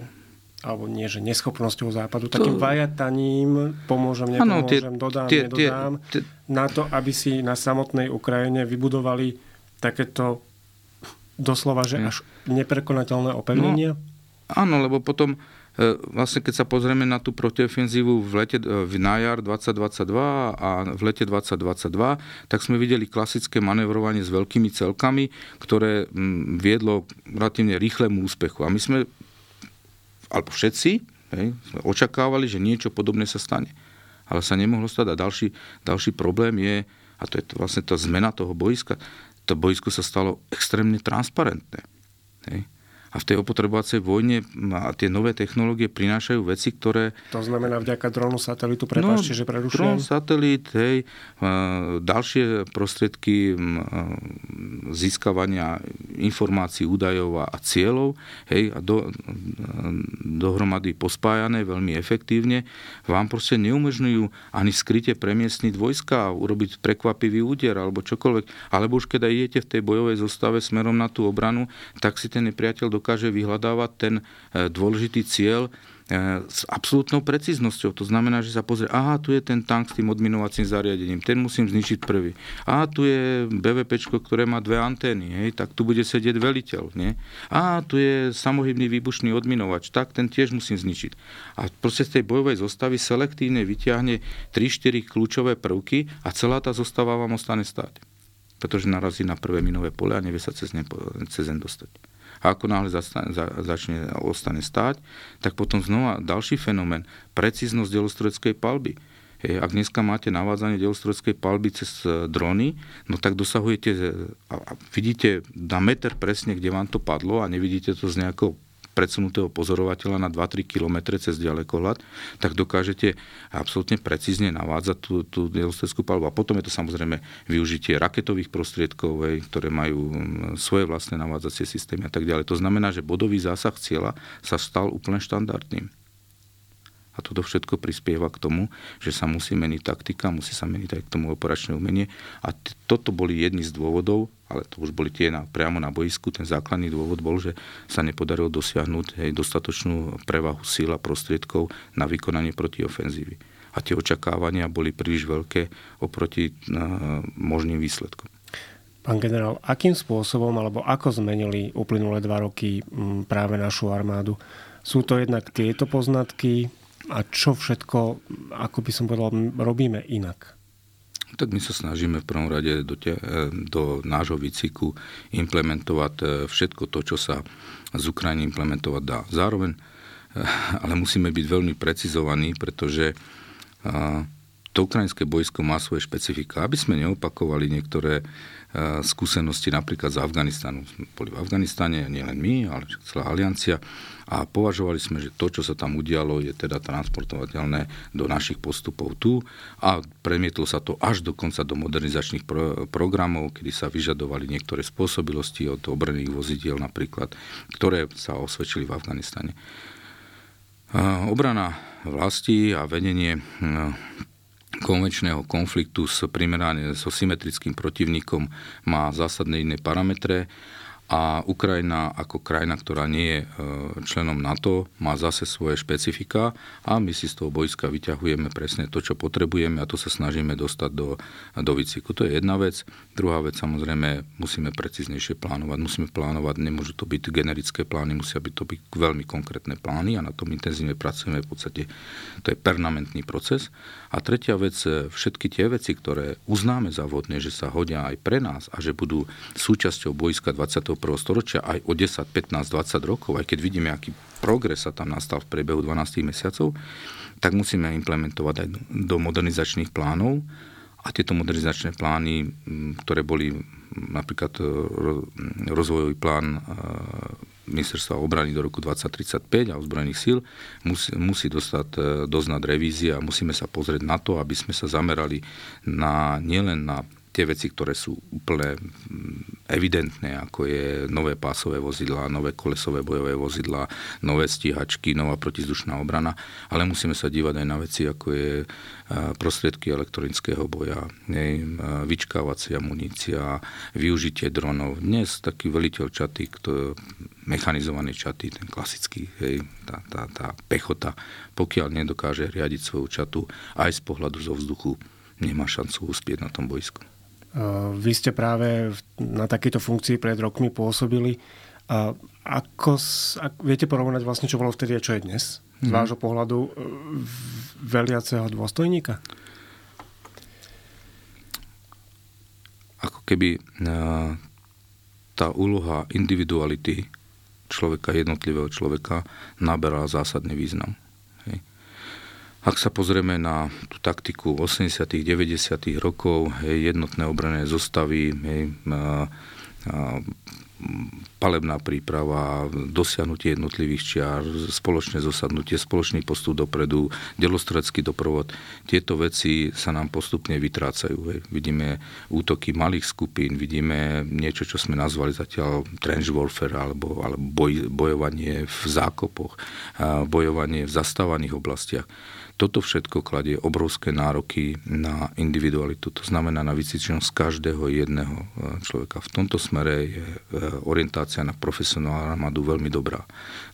Speaker 1: alebo nie, že neschopnosťou západu, takým to... vajataním, pomôžem, nepomôžem, ano, tie, dodám, tie, nedodám, tie, tie... na to, aby si na samotnej Ukrajine vybudovali takéto doslova, že až neprekonateľné opevnenia? No,
Speaker 2: áno, lebo potom e, vlastne keď sa pozrieme na tú protiofenzívu v lete e, v nájar 2022 a v lete 2022, tak sme videli klasické manevrovanie s veľkými celkami, ktoré viedlo relatívne rýchlemu úspechu. A my sme, alebo všetci, hej, sme očakávali, že niečo podobné sa stane. Ale sa nemohlo stať. A ďalší, ďalší problém je, a to je to vlastne tá zmena toho boiska, to boisko sa stalo extrémne transparentné. Hej. A v tej opotrebovacej vojne a tie nové technológie prinášajú veci, ktoré...
Speaker 1: To znamená vďaka dronu satelitu, prepáčte, no, že
Speaker 2: prerušujem. Dron, satelit, hej, ďalšie prostriedky získavania informácií, údajov a cieľov, hej, a do, dohromady pospájané veľmi efektívne, vám proste neumožňujú ani skryte premiestniť vojska urobiť prekvapivý úder alebo čokoľvek. Alebo už keď idete v tej bojovej zostave smerom na tú obranu, tak si ten nepriateľ dokáže vyhľadávať ten e, dôležitý cieľ e, s absolútnou precíznosťou. To znamená, že sa pozrie, aha, tu je ten tank s tým odminovacím zariadením, ten musím zničiť prvý. A tu je BVP, ktoré má dve antény, hej, tak tu bude sedieť veliteľ. Nie? A tu je samohybný výbušný odminovač, tak ten tiež musím zničiť. A proste z tej bojovej zostavy selektívne vyťahne 3-4 kľúčové prvky a celá tá zostava vám ostane stáť. Pretože narazí na prvé minové pole a nevie sa cez ne, cez dostať. A ako náhle zastane, za, začne, ostane stáť, tak potom znova ďalší fenomén, precíznosť delostredeckej palby. Hej, ak dneska máte navádzanie delostredeckej palby cez e, drony, no tak dosahujete e, a vidíte na meter presne, kde vám to padlo a nevidíte to z nejakého predsunutého pozorovateľa na 2-3 km cez ďalekohľad, tak dokážete absolútne precízne navádzať tú, tú diagnostickú palbu. A potom je to samozrejme využitie raketových prostriedkov, ktoré majú svoje vlastné navádzacie systémy a tak ďalej. To znamená, že bodový zásah cieľa sa stal úplne štandardným. A toto všetko prispieva k tomu, že sa musí meniť taktika, musí sa meniť aj k tomu operačné umenie. A t- toto boli jedni z dôvodov, ale to už boli tie na, priamo na boisku. Ten základný dôvod bol, že sa nepodarilo dosiahnuť hej, dostatočnú prevahu síl a prostriedkov na vykonanie protiofenzívy. A tie očakávania boli príliš veľké oproti uh, možným výsledkom.
Speaker 1: Pán generál, akým spôsobom alebo ako zmenili uplynulé dva roky práve našu armádu? Sú to jednak tieto poznatky, a čo všetko, ako by som povedal, robíme inak?
Speaker 2: Tak my sa snažíme v prvom rade do, te, do nášho výciku implementovať e, všetko to, čo sa z Ukrajiny implementovať dá. Zároveň ale musíme byť veľmi precizovaní, pretože to ukrajinské bojsko má svoje špecifika. Aby sme neopakovali niektoré skúsenosti napríklad z Afganistanu. Boli v Afganistane, nielen my, ale celá aliancia a považovali sme, že to, čo sa tam udialo, je teda transportovateľné do našich postupov tu a premietlo sa to až dokonca do modernizačných pro- programov, kedy sa vyžadovali niektoré spôsobilosti od obrených vozidiel napríklad, ktoré sa osvedčili v Afganistane. Obrana vlasti a vedenie konvenčného konfliktu s primerane so symetrickým protivníkom má zásadné iné parametre a Ukrajina ako krajina, ktorá nie je e, členom NATO, má zase svoje špecifika a my si z toho bojska vyťahujeme presne to, čo potrebujeme a to sa snažíme dostať do, do výcviku. To je jedna vec. Druhá vec, samozrejme, musíme precíznejšie plánovať. Musíme plánovať, nemôžu to byť generické plány, musia byť to byť veľmi konkrétne plány a na tom intenzívne pracujeme. V podstate to je permanentný proces. A tretia vec, e, všetky tie veci, ktoré uznáme za vodné, že sa hodia aj pre nás a že budú súčasťou bojska 20 storočia aj o 10, 15, 20 rokov, aj keď vidíme, aký progres sa tam nastal v priebehu 12 mesiacov, tak musíme implementovať aj do modernizačných plánov. A tieto modernizačné plány, ktoré boli napríklad e, rozvojový plán e, ministerstva obrany do roku 2035 a ozbrojených síl musí, musí dostať, e, doznať revízia a musíme sa pozrieť na to, aby sme sa zamerali na, nielen na tie veci, ktoré sú úplne mm, evidentné, ako je nové pásové vozidlá, nové kolesové bojové vozidlá, nové stíhačky, nová protizdušná obrana, ale musíme sa dívať aj na veci, ako je prostriedky elektronického boja, vyčkávacia munícia, využitie dronov. Dnes taký veliteľ čaty, kto, mechanizovaný čaty, ten klasický, hej, tá, tá, tá pechota, pokiaľ nedokáže riadiť svoju čatu aj z pohľadu zo vzduchu, nemá šancu uspieť na tom boisku.
Speaker 1: Vy ste práve na takejto funkcii pred rokmi pôsobili. Ako, ak, viete porovnať vlastne, čo bolo vtedy a čo je dnes? Z mm. vášho pohľadu e, veliaceho dôstojníka?
Speaker 2: Ako keby e, tá úloha individuality človeka, jednotlivého človeka naberala zásadný význam. Ak sa pozrieme na tú taktiku 80. 90. rokov, hej, jednotné obrané zostavy, hej, a, a, palebná príprava, dosiahnutie jednotlivých čiar, spoločné zosadnutie, spoločný postup dopredu, delostrecký doprovod. Tieto veci sa nám postupne vytrácajú. Hej. Vidíme útoky malých skupín, vidíme niečo, čo sme nazvali zatiaľ trench warfare alebo, alebo boj, bojovanie v zákopoch, bojovanie v zastávaných oblastiach. Toto všetko kladie obrovské nároky na individualitu, to znamená na vycvičenosť každého jedného e, človeka. V tomto smere je e, orientácia na profesionálnu armádu veľmi dobrá,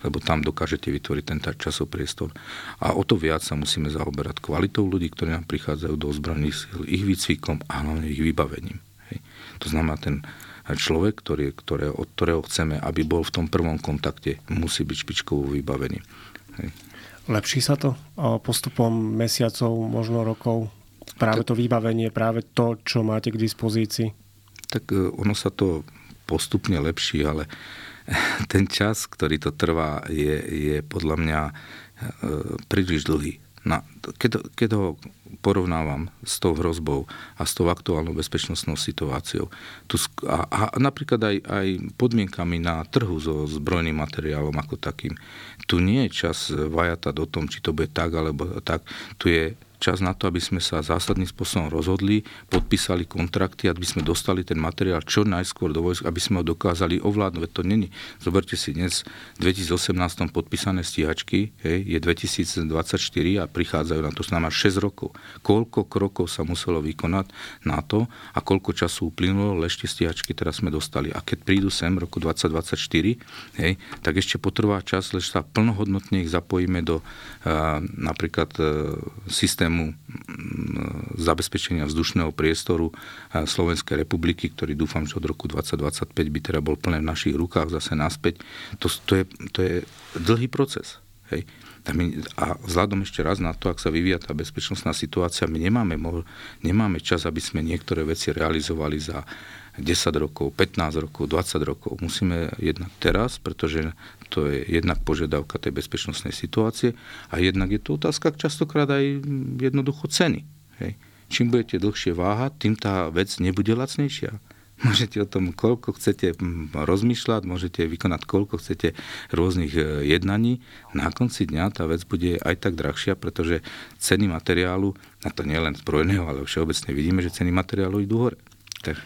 Speaker 2: lebo tam dokážete vytvoriť ten časopriestor. A o to viac sa musíme zaoberať kvalitou ľudí, ktorí nám prichádzajú do ozbrojených síl, ich výcvikom a hlavne ich vybavením. Hej. To znamená, ten človek, ktorý, ktoré, od ktorého chceme, aby bol v tom prvom kontakte, musí byť špičkovo vybavený. Hej.
Speaker 1: Lepší sa to postupom mesiacov, možno rokov? Práve to vybavenie, práve to, čo máte k dispozícii?
Speaker 2: Tak e, ono sa to postupne lepší, ale [LAUGHS] ten čas, ktorý to trvá, je, je podľa mňa e, príliš dlhý. Na, keď, keď ho porovnávam s tou hrozbou a s tou aktuálnou bezpečnostnou situáciou tu, a, a napríklad aj, aj podmienkami na trhu so zbrojným materiálom ako takým, tu nie je čas vajatať o tom, či to bude tak alebo tak. Tu je čas na to, aby sme sa zásadným spôsobom rozhodli, podpísali kontrakty, aby sme dostali ten materiál čo najskôr do vojsk, aby sme ho dokázali ovládnuť. Veď to není. Zoberte si dnes v 2018 podpísané stíhačky, hej, je 2024 a prichádzajú na to znamená 6 rokov. Koľko krokov sa muselo vykonať na to a koľko času uplynulo, lešte stíhačky teraz sme dostali. A keď prídu sem roku 2024, hej, tak ešte potrvá čas, lež sa plnohodnotne ich zapojíme do uh, napríklad uh, systému systému mm, zabezpečenia vzdušného priestoru Slovenskej republiky, ktorý dúfam, že od roku 2025 by teda bol plne v našich rukách zase naspäť. To, to, je, to je dlhý proces. Hej. A vzhľadom ešte raz na to, ak sa vyvíja tá bezpečnostná situácia, my nemáme, nemáme čas, aby sme niektoré veci realizovali za 10 rokov, 15 rokov, 20 rokov. Musíme jednať teraz, pretože to je jednak požiadavka tej bezpečnostnej situácie a jednak je to otázka častokrát aj jednoducho ceny. Hej. Čím budete dlhšie váhať, tým tá vec nebude lacnejšia. [LAUGHS] Môžete o tom, koľko chcete rozmýšľať, môžete vykonať, koľko chcete rôznych e, jednaní. Na konci dňa tá vec bude aj tak drahšia, pretože ceny materiálu, a to nie len zbrojného, ale všeobecne vidíme, že ceny materiálu idú hore. Tak.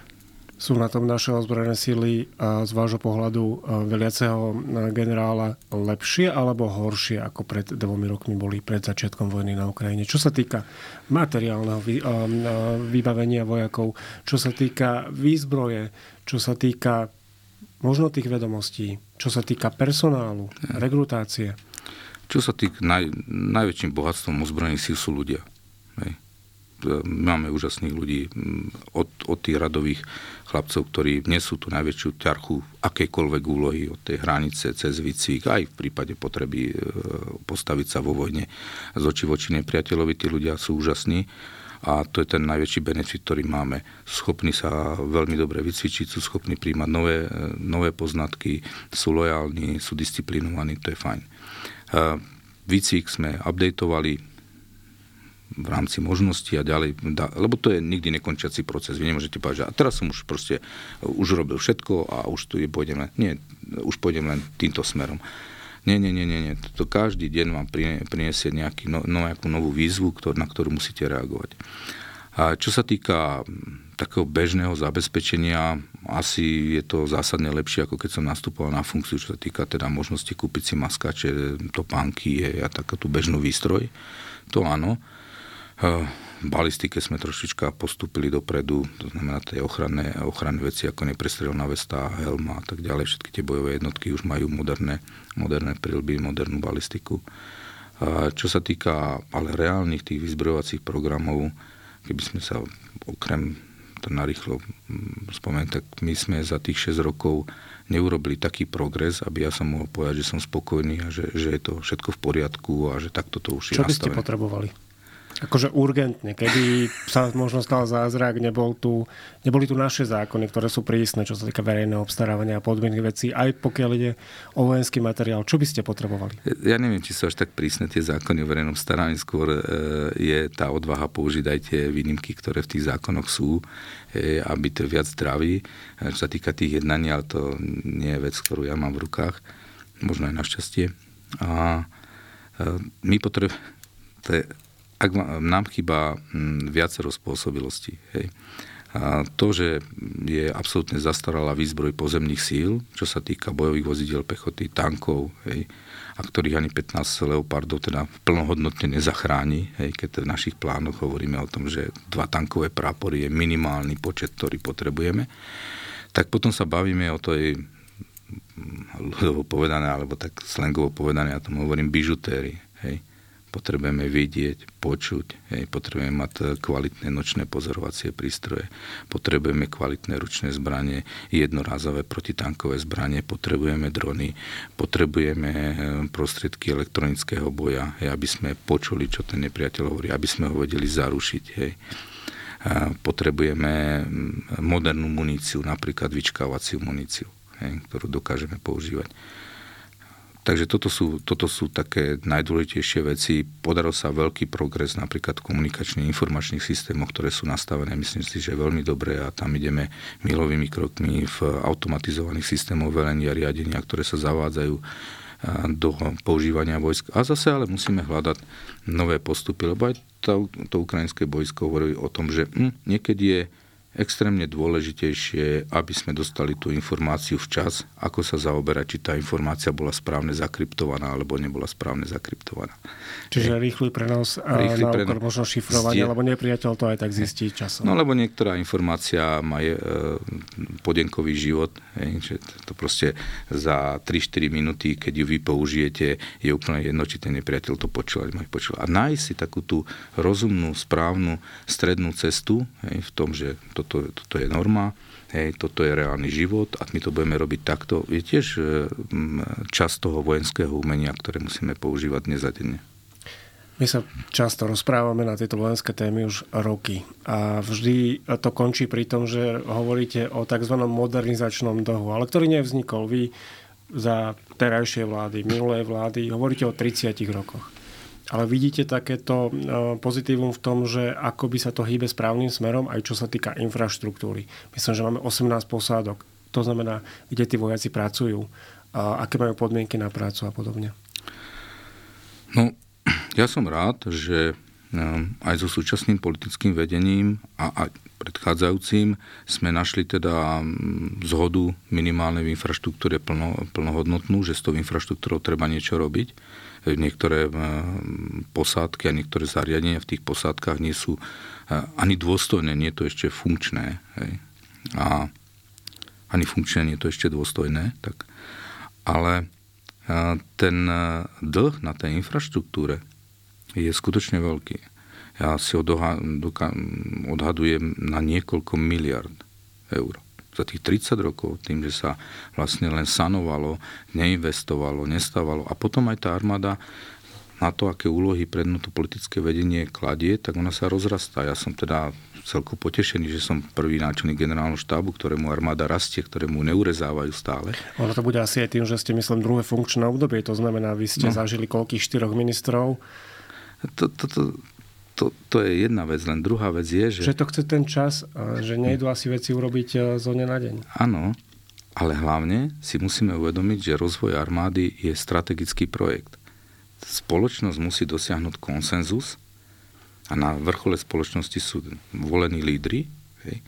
Speaker 1: Sú na tom naše ozbrojené síly z vášho pohľadu veliaceho generála lepšie alebo horšie ako pred dvomi rokmi boli pred začiatkom vojny na Ukrajine? Čo sa týka materiálneho vybavenia vojakov, čo sa týka výzbroje, čo sa týka možno tých vedomostí, čo sa týka personálu, rekrutácie?
Speaker 2: Čo sa týka naj, najväčším bohatstvom ozbrojených síl sú ľudia. Hej máme úžasných ľudí od, od tých radových chlapcov, ktorí nesú tú najväčšiu ťarchu akejkoľvek úlohy od tej hranice cez výcvik, aj v prípade potreby e, postaviť sa vo vojne z oči voči nepriateľovi. Tí ľudia sú úžasní a to je ten najväčší benefit, ktorý máme. Schopní sa veľmi dobre vycvičiť, sú schopní príjmať nové, e, nové poznatky, sú lojálni, sú disciplinovaní, to je fajn. Výcvik sme updateovali, v rámci možností a ďalej, lebo to je nikdy nekončiaci proces. Vy nemôžete povedať, že a teraz som už proste už robil všetko a už tu je, pôjdem len, nie, už pôjdem len týmto smerom. Nie, nie, nie, nie, nie. To každý deň vám priniesie nejaký, no, nejakú novú výzvu, ktor, na ktorú musíte reagovať. A čo sa týka takého bežného zabezpečenia, asi je to zásadne lepšie, ako keď som nastupoval na funkciu, čo sa týka teda možnosti kúpiť si maskače, topánky a takú bežnú výstroj. To áno. V balistike sme trošička postúpili dopredu, to znamená tie ochranné, ochranné veci ako neprestrelná vesta, helma a tak ďalej. Všetky tie bojové jednotky už majú moderné, moderné prilby, modernú balistiku. A čo sa týka ale reálnych tých vyzbrojovacích programov, keby sme sa okrem to narýchlo mm, spomenúť, tak my sme za tých 6 rokov neurobili taký progres, aby ja som mohol povedať, že som spokojný a že, že je to všetko v poriadku a že takto to už
Speaker 1: je Čo by ste potrebovali? Akože urgentne, keby sa možno stal zázrak, nebol tu, neboli tu naše zákony, ktoré sú prísne, čo sa týka verejného obstarávania a podmienky vecí, aj pokiaľ ide o vojenský materiál. Čo by ste potrebovali?
Speaker 2: Ja neviem, či sú až tak prísne tie zákony o verejnom starávaní. Skôr e, je tá odvaha použiť aj tie výnimky, ktoré v tých zákonoch sú, e, aby to viac zdraví. E, čo sa týka tých jednaní, ale to nie je vec, ktorú ja mám v rukách. Možno aj našťastie. A my potrebujeme ak nám chýba hm, viacero spôsobilostí. Hej. A to, že je absolútne zastaralá výzbroj pozemných síl, čo sa týka bojových vozidel pechoty, tankov, hej, a ktorých ani 15 Leopardov teda plnohodnotne nezachráni, hej, keď v našich plánoch hovoríme o tom, že dva tankové prápory je minimálny počet, ktorý potrebujeme, tak potom sa bavíme o tej ľudovo povedané, alebo tak slangovo povedané, ja tomu hovorím bižutéry. Hej potrebujeme vidieť, počuť, hej, potrebujeme mať e, kvalitné nočné pozorovacie prístroje, potrebujeme kvalitné ručné zbranie, jednorázové protitankové zbranie, potrebujeme drony, potrebujeme e, prostriedky elektronického boja, hej, aby sme počuli, čo ten nepriateľ hovorí, aby sme ho vedeli zarušiť. Hej. Potrebujeme modernú muníciu, napríklad vyčkávaciu muníciu, hej, ktorú dokážeme používať. Takže toto sú, toto sú také najdôležitejšie veci. Podaril sa veľký progres napríklad v komunikačných informačných systémoch, ktoré sú nastavené, myslím si, že veľmi dobre a tam ideme milovými krokmi v automatizovaných systémoch velenia riadenia, ktoré sa zavádzajú do používania vojsk. A zase ale musíme hľadať nové postupy, lebo aj to, to ukrajinské vojsko hovorí o tom, že hm, niekedy je extrémne dôležitejšie, aby sme dostali tú informáciu včas, ako sa zaoberať, či tá informácia bola správne zakryptovaná alebo nebola správne zakryptovaná.
Speaker 1: Čiže rýchly prenos rýchly na prenos, možno šifrovanie, lebo nepriateľ to aj tak zistí časom.
Speaker 2: No lebo niektorá informácia má e, podenkový život, je, že to proste za 3-4 minúty, keď ju vy použijete, je úplne jedno, či ten nepriateľ to počul, alebo počul. A nájsť si takú tú rozumnú, správnu strednú cestu hej, v tom, že to toto, toto je norma, hej, toto je reálny život a my to budeme robiť takto, je tiež e, časť toho vojenského umenia, ktoré musíme používať dnes a denne.
Speaker 1: My sa často rozprávame na tieto vojenské témy už roky a vždy to končí pri tom, že hovoríte o tzv. modernizačnom dlhu, ale ktorý nevznikol. Vy za terajšie vlády, minulé vlády, hovoríte o 30 rokoch. Ale vidíte takéto e, pozitívum v tom, že ako by sa to hýbe správnym smerom, aj čo sa týka infraštruktúry. Myslím, že máme 18 posádok. To znamená, kde tí vojaci pracujú, aké majú podmienky na prácu a podobne.
Speaker 2: No, ja som rád, že ehm, aj so súčasným politickým vedením a aj predchádzajúcim sme našli teda zhodu minimálne v infraštruktúre plno, plnohodnotnú, že s tou infraštruktúrou treba niečo robiť. Niektoré ehm, posádky a niektoré zariadenia v tých posádkach nie sú ehm, ani dôstojné, nie je to ešte funkčné. Hej. A ani funkčné, nie je to ešte dôstojné. Tak. Ale ten dlh na tej infraštruktúre je skutočne veľký. Ja si odhadujem na niekoľko miliard eur. Za tých 30 rokov, tým, že sa vlastne len sanovalo, neinvestovalo, nestávalo a potom aj tá armáda na to, aké úlohy prednú to politické vedenie kladie, tak ona sa rozrastá. Ja som teda celkom potešený, že som prvý náčelník generálneho štábu, ktorému armáda rastie, ktorému neurezávajú stále.
Speaker 1: Ono to bude asi aj tým, že ste, myslím, druhé funkčné obdobie. To znamená, vy ste no. zažili koľkých štyroch ministrov
Speaker 2: to, to, to, to, to je jedna vec, len druhá vec je, že...
Speaker 1: Že to chce ten čas, že nejdu asi veci urobiť e, zo dňa na deň.
Speaker 2: Áno, ale hlavne si musíme uvedomiť, že rozvoj armády je strategický projekt. Spoločnosť musí dosiahnuť konsenzus a na vrchole spoločnosti sú volení lídry, hej,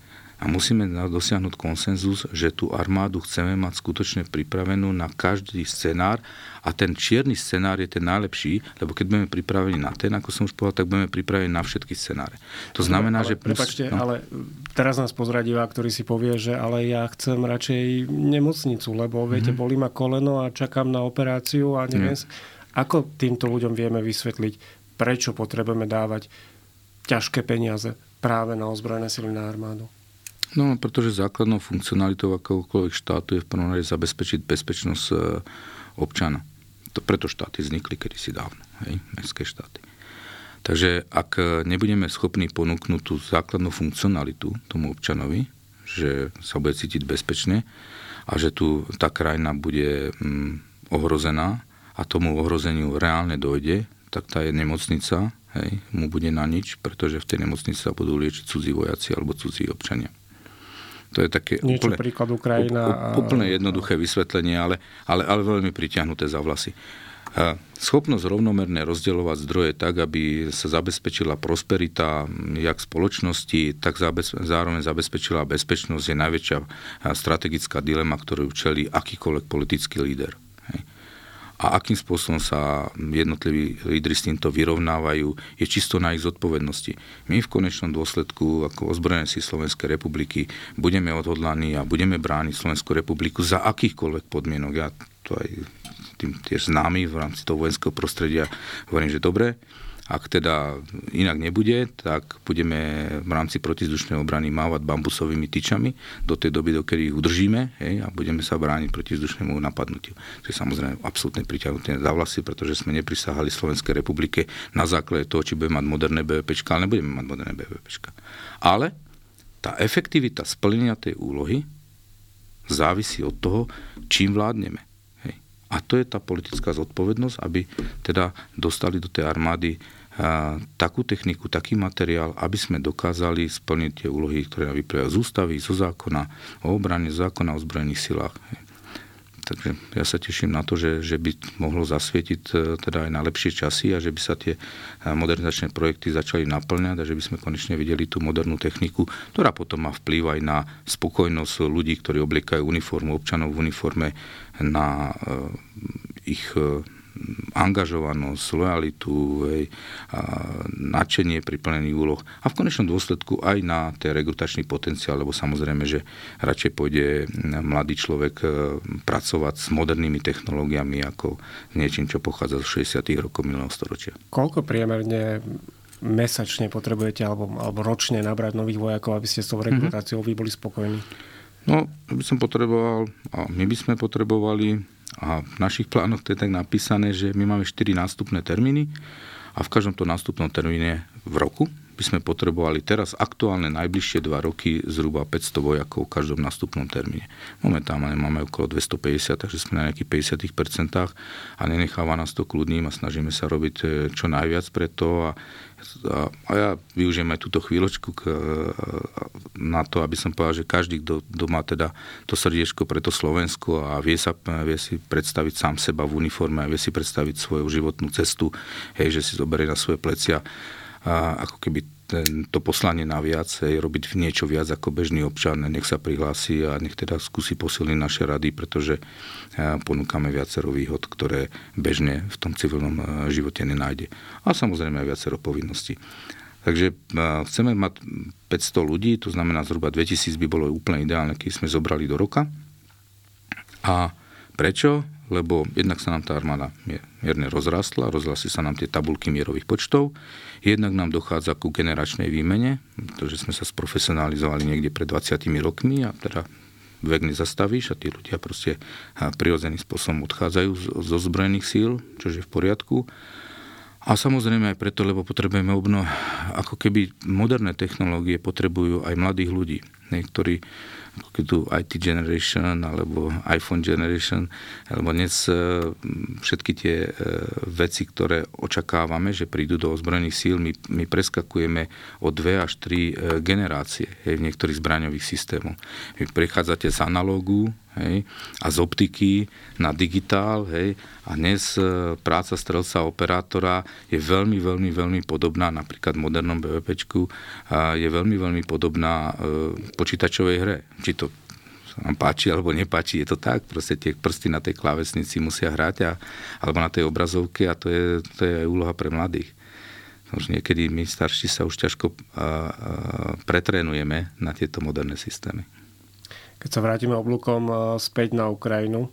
Speaker 2: a musíme dosiahnuť konsenzus, že tú armádu chceme mať skutočne pripravenú na každý scenár a ten čierny scenár je ten najlepší, lebo keď budeme pripravení na ten, ako som už povedal, tak budeme pripravení na všetky scenáre. To znamená,
Speaker 1: ale,
Speaker 2: že...
Speaker 1: Prepačte, no. ale teraz nás pozrá divák, ktorý si povie, že ale ja chcem radšej nemocnicu, lebo viete, mm-hmm. bolí ma koleno a čakám na operáciu a neviem... Mm. Ako týmto ľuďom vieme vysvetliť, prečo potrebujeme dávať ťažké peniaze práve na ozbrojené sily na armádu?
Speaker 2: No, pretože základnou funkcionalitou akokoľvek štátu je v prvom rade zabezpečiť bezpečnosť e, občana. To preto štáty vznikli kedysi dávno, hej, mestské štáty. Takže ak nebudeme schopní ponúknuť tú základnú funkcionalitu tomu občanovi, že sa bude cítiť bezpečne a že tu tá krajina bude mm, ohrozená a tomu ohrozeniu reálne dojde, tak tá je nemocnica, hej, mu bude na nič, pretože v tej nemocnici sa budú liečiť cudzí vojaci alebo cudzí občania. To je také
Speaker 1: Niečo úplne, príklad Ukrajina.
Speaker 2: Úplne jednoduché vysvetlenie, ale, ale, ale veľmi pritiahnuté za vlasy. Schopnosť rovnomerne rozdeľovať zdroje tak, aby sa zabezpečila prosperita jak spoločnosti, tak zároveň zabezpečila bezpečnosť je najväčšia strategická dilema, ktorú čelí akýkoľvek politický líder a akým spôsobom sa jednotliví lídry s týmto vyrovnávajú, je čisto na ich zodpovednosti. My v konečnom dôsledku ako ozbrojené si Slovenskej republiky budeme odhodlaní a budeme brániť Slovenskú republiku za akýchkoľvek podmienok. Ja to aj tým tiež známy v rámci toho vojenského prostredia hovorím, že dobre, ak teda inak nebude, tak budeme v rámci protizdušnej obrany mávať bambusovými tyčami do tej doby, dokedy ich udržíme hej, a budeme sa brániť proti vzdušnému napadnutiu. To je samozrejme absolútne priťahnuté za vlasy, pretože sme neprisahali Slovenskej republike na základe toho, či budeme mať moderné BVP, ale nebudeme mať moderné BVP. Ale tá efektivita splnenia tej úlohy závisí od toho, čím vládneme. A to je tá politická zodpovednosť, aby teda dostali do tej armády takú techniku, taký materiál, aby sme dokázali splniť tie úlohy, ktoré vyplývajú z ústavy, zo zákona o obrane, zákona o zbrojených silách. Takže ja sa teším na to, že, že by mohlo zasvietiť e, teda aj na lepšie časy a že by sa tie e, modernizačné projekty začali naplňať a že by sme konečne videli tú modernú techniku, ktorá potom má vplyv aj na spokojnosť ľudí, ktorí obliekajú uniformu, občanov v uniforme, na e, ich angažovanosť, lojalitu, hej, a nadšenie pri plnení úloh a v konečnom dôsledku aj na ten rekrutačný potenciál, lebo samozrejme, že radšej pôjde mladý človek e, pracovať s modernými technológiami ako niečím, čo pochádza z 60. rokov minulého storočia.
Speaker 1: Koľko priemerne mesačne potrebujete alebo, alebo ročne nabrať nových vojakov, aby ste s tou rekrutáciou mm-hmm. vy boli spokojní?
Speaker 2: No, by som potreboval, a my by sme potrebovali, a v našich plánoch to je tak napísané, že my máme 4 nástupné termíny a v každom to nástupnom termíne v roku by sme potrebovali teraz aktuálne najbližšie dva roky zhruba 500 vojakov v každom nástupnom termíne. Momentálne máme okolo 250, takže sme na nejakých 50% a nenecháva nás to kľudným a snažíme sa robiť e, čo najviac pre to a, a, ja využijem aj túto chvíľočku k, na to, aby som povedal, že každý, kto, kto má teda to srdiečko pre to Slovensko a vie, sa, vie si predstaviť sám seba v uniforme a vie si predstaviť svoju životnú cestu, hej, že si zoberie na svoje plecia a ako keby to poslanie naviac, je robiť niečo viac ako bežný občan, nech sa prihlási a nech teda skúsi posilniť naše rady, pretože ponúkame viacero výhod, ktoré bežne v tom civilnom živote nenájde. A samozrejme aj viacero povinností. Takže chceme mať 500 ľudí, to znamená zhruba 2000 by bolo úplne ideálne, keď sme zobrali do roka. A prečo? lebo jednak sa nám tá armáda mierne rozrastla, rozrastli sa nám tie tabulky mierových počtov, jednak nám dochádza ku generačnej výmene, pretože sme sa sprofesionalizovali niekde pred 20 rokmi a teda vek nezastavíš a tí ľudia proste prirodzeným spôsobom odchádzajú zo zbrojených síl, čo je v poriadku. A samozrejme aj preto, lebo potrebujeme obno, ako keby moderné technológie potrebujú aj mladých ľudí, ktorí ako tu IT generation alebo iPhone generation, alebo dnes e, všetky tie e, veci, ktoré očakávame, že prídu do ozbrojených síl, my, my preskakujeme o dve až tri e, generácie v niektorých zbraňových systémoch. Vy prechádzate z analógu hej, a z optiky na digitál. Hej, a dnes e, práca strelca operátora je veľmi, veľmi, veľmi podobná, napríklad v modernom BVPčku, je veľmi, veľmi podobná e, počítačovej hre. Či to sa nám páči alebo nepáči, je to tak. Proste tie prsty na tej klávesnici musia hrať a, alebo na tej obrazovke a to je, to je aj úloha pre mladých. Už niekedy my starší sa už ťažko a, a, pretrénujeme na tieto moderné systémy.
Speaker 1: Keď sa vrátime oblúkom e, späť na Ukrajinu,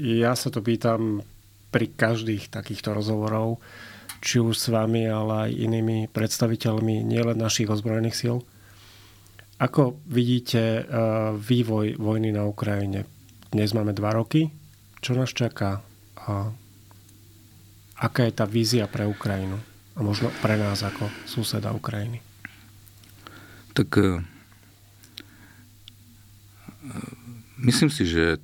Speaker 1: ja sa to pýtam pri každých takýchto rozhovorov, či už s vami, ale aj inými predstaviteľmi nielen našich ozbrojených síl. Ako vidíte e, vývoj vojny na Ukrajine? Dnes máme dva roky. Čo nás čaká? A aká je tá vízia pre Ukrajinu? A možno pre nás ako suseda Ukrajiny?
Speaker 2: Tak e, Myslím si, že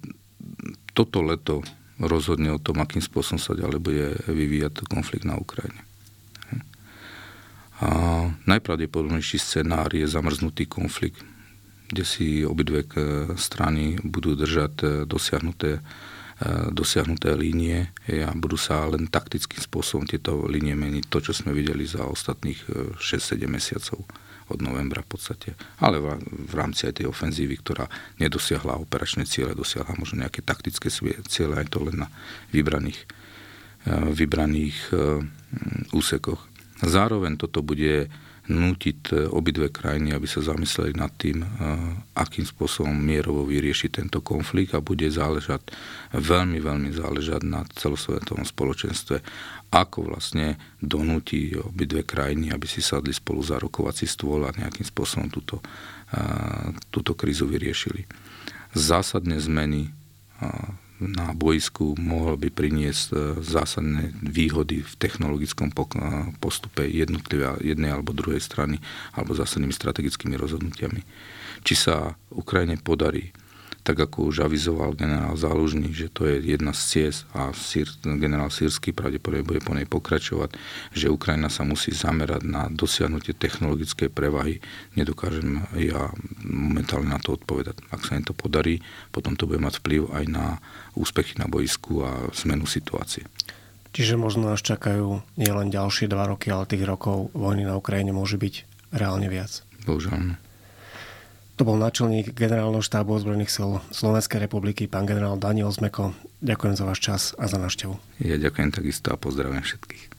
Speaker 2: toto leto rozhodne o tom, akým spôsobom sa ďalej bude vyvíjať konflikt na Ukrajine. A najpravdepodobnejší scenár je zamrznutý konflikt, kde si obidve strany budú držať e, dosiahnuté, e, dosiahnuté línie a budú sa len taktickým spôsobom tieto línie meniť. To, čo sme videli za ostatných 6-7 e, mesiacov od novembra v podstate. Ale v, v rámci aj tej ofenzívy, ktorá nedosiahla operačné ciele, dosiahla možno nejaké taktické ciele, aj to len na vybraných, eh, vybraných eh, úsekoch. Zároveň toto bude nútiť e, obidve krajiny, aby sa zamysleli nad tým, e, akým spôsobom mierovo vyriešiť tento konflikt a bude záležať, veľmi, veľmi záležať na celosvetovom spoločenstve, ako vlastne donúti obidve krajiny, aby si sadli spolu za rokovací stôl a nejakým spôsobom túto, túto krízu vyriešili. Zásadné zmeny na boisku mohol by priniesť e, zásadné výhody v technologickom postupe jednej alebo druhej strany alebo zásadnými strategickými rozhodnutiami. Či sa Ukrajine podarí tak ako už avizoval generál Zálužný, že to je jedna z ciest a sír, generál Sírsky pravdepodobne bude po nej pokračovať, že Ukrajina sa musí zamerať na dosiahnutie technologickej prevahy. Nedokážem ja momentálne na to odpovedať. Ak sa im to podarí, potom to bude mať vplyv aj na úspechy na boisku a zmenu situácie.
Speaker 1: Čiže možno nás čakajú nielen ďalšie dva roky, ale tých rokov vojny na Ukrajine môže byť reálne viac.
Speaker 2: Bohužiaľ.
Speaker 1: To bol náčelník generálneho štábu ozbrojených sil Slovenskej republiky, pán generál Daniel Zmeko. Ďakujem za váš čas a za návštevu.
Speaker 2: Ja ďakujem takisto a pozdravím všetkých.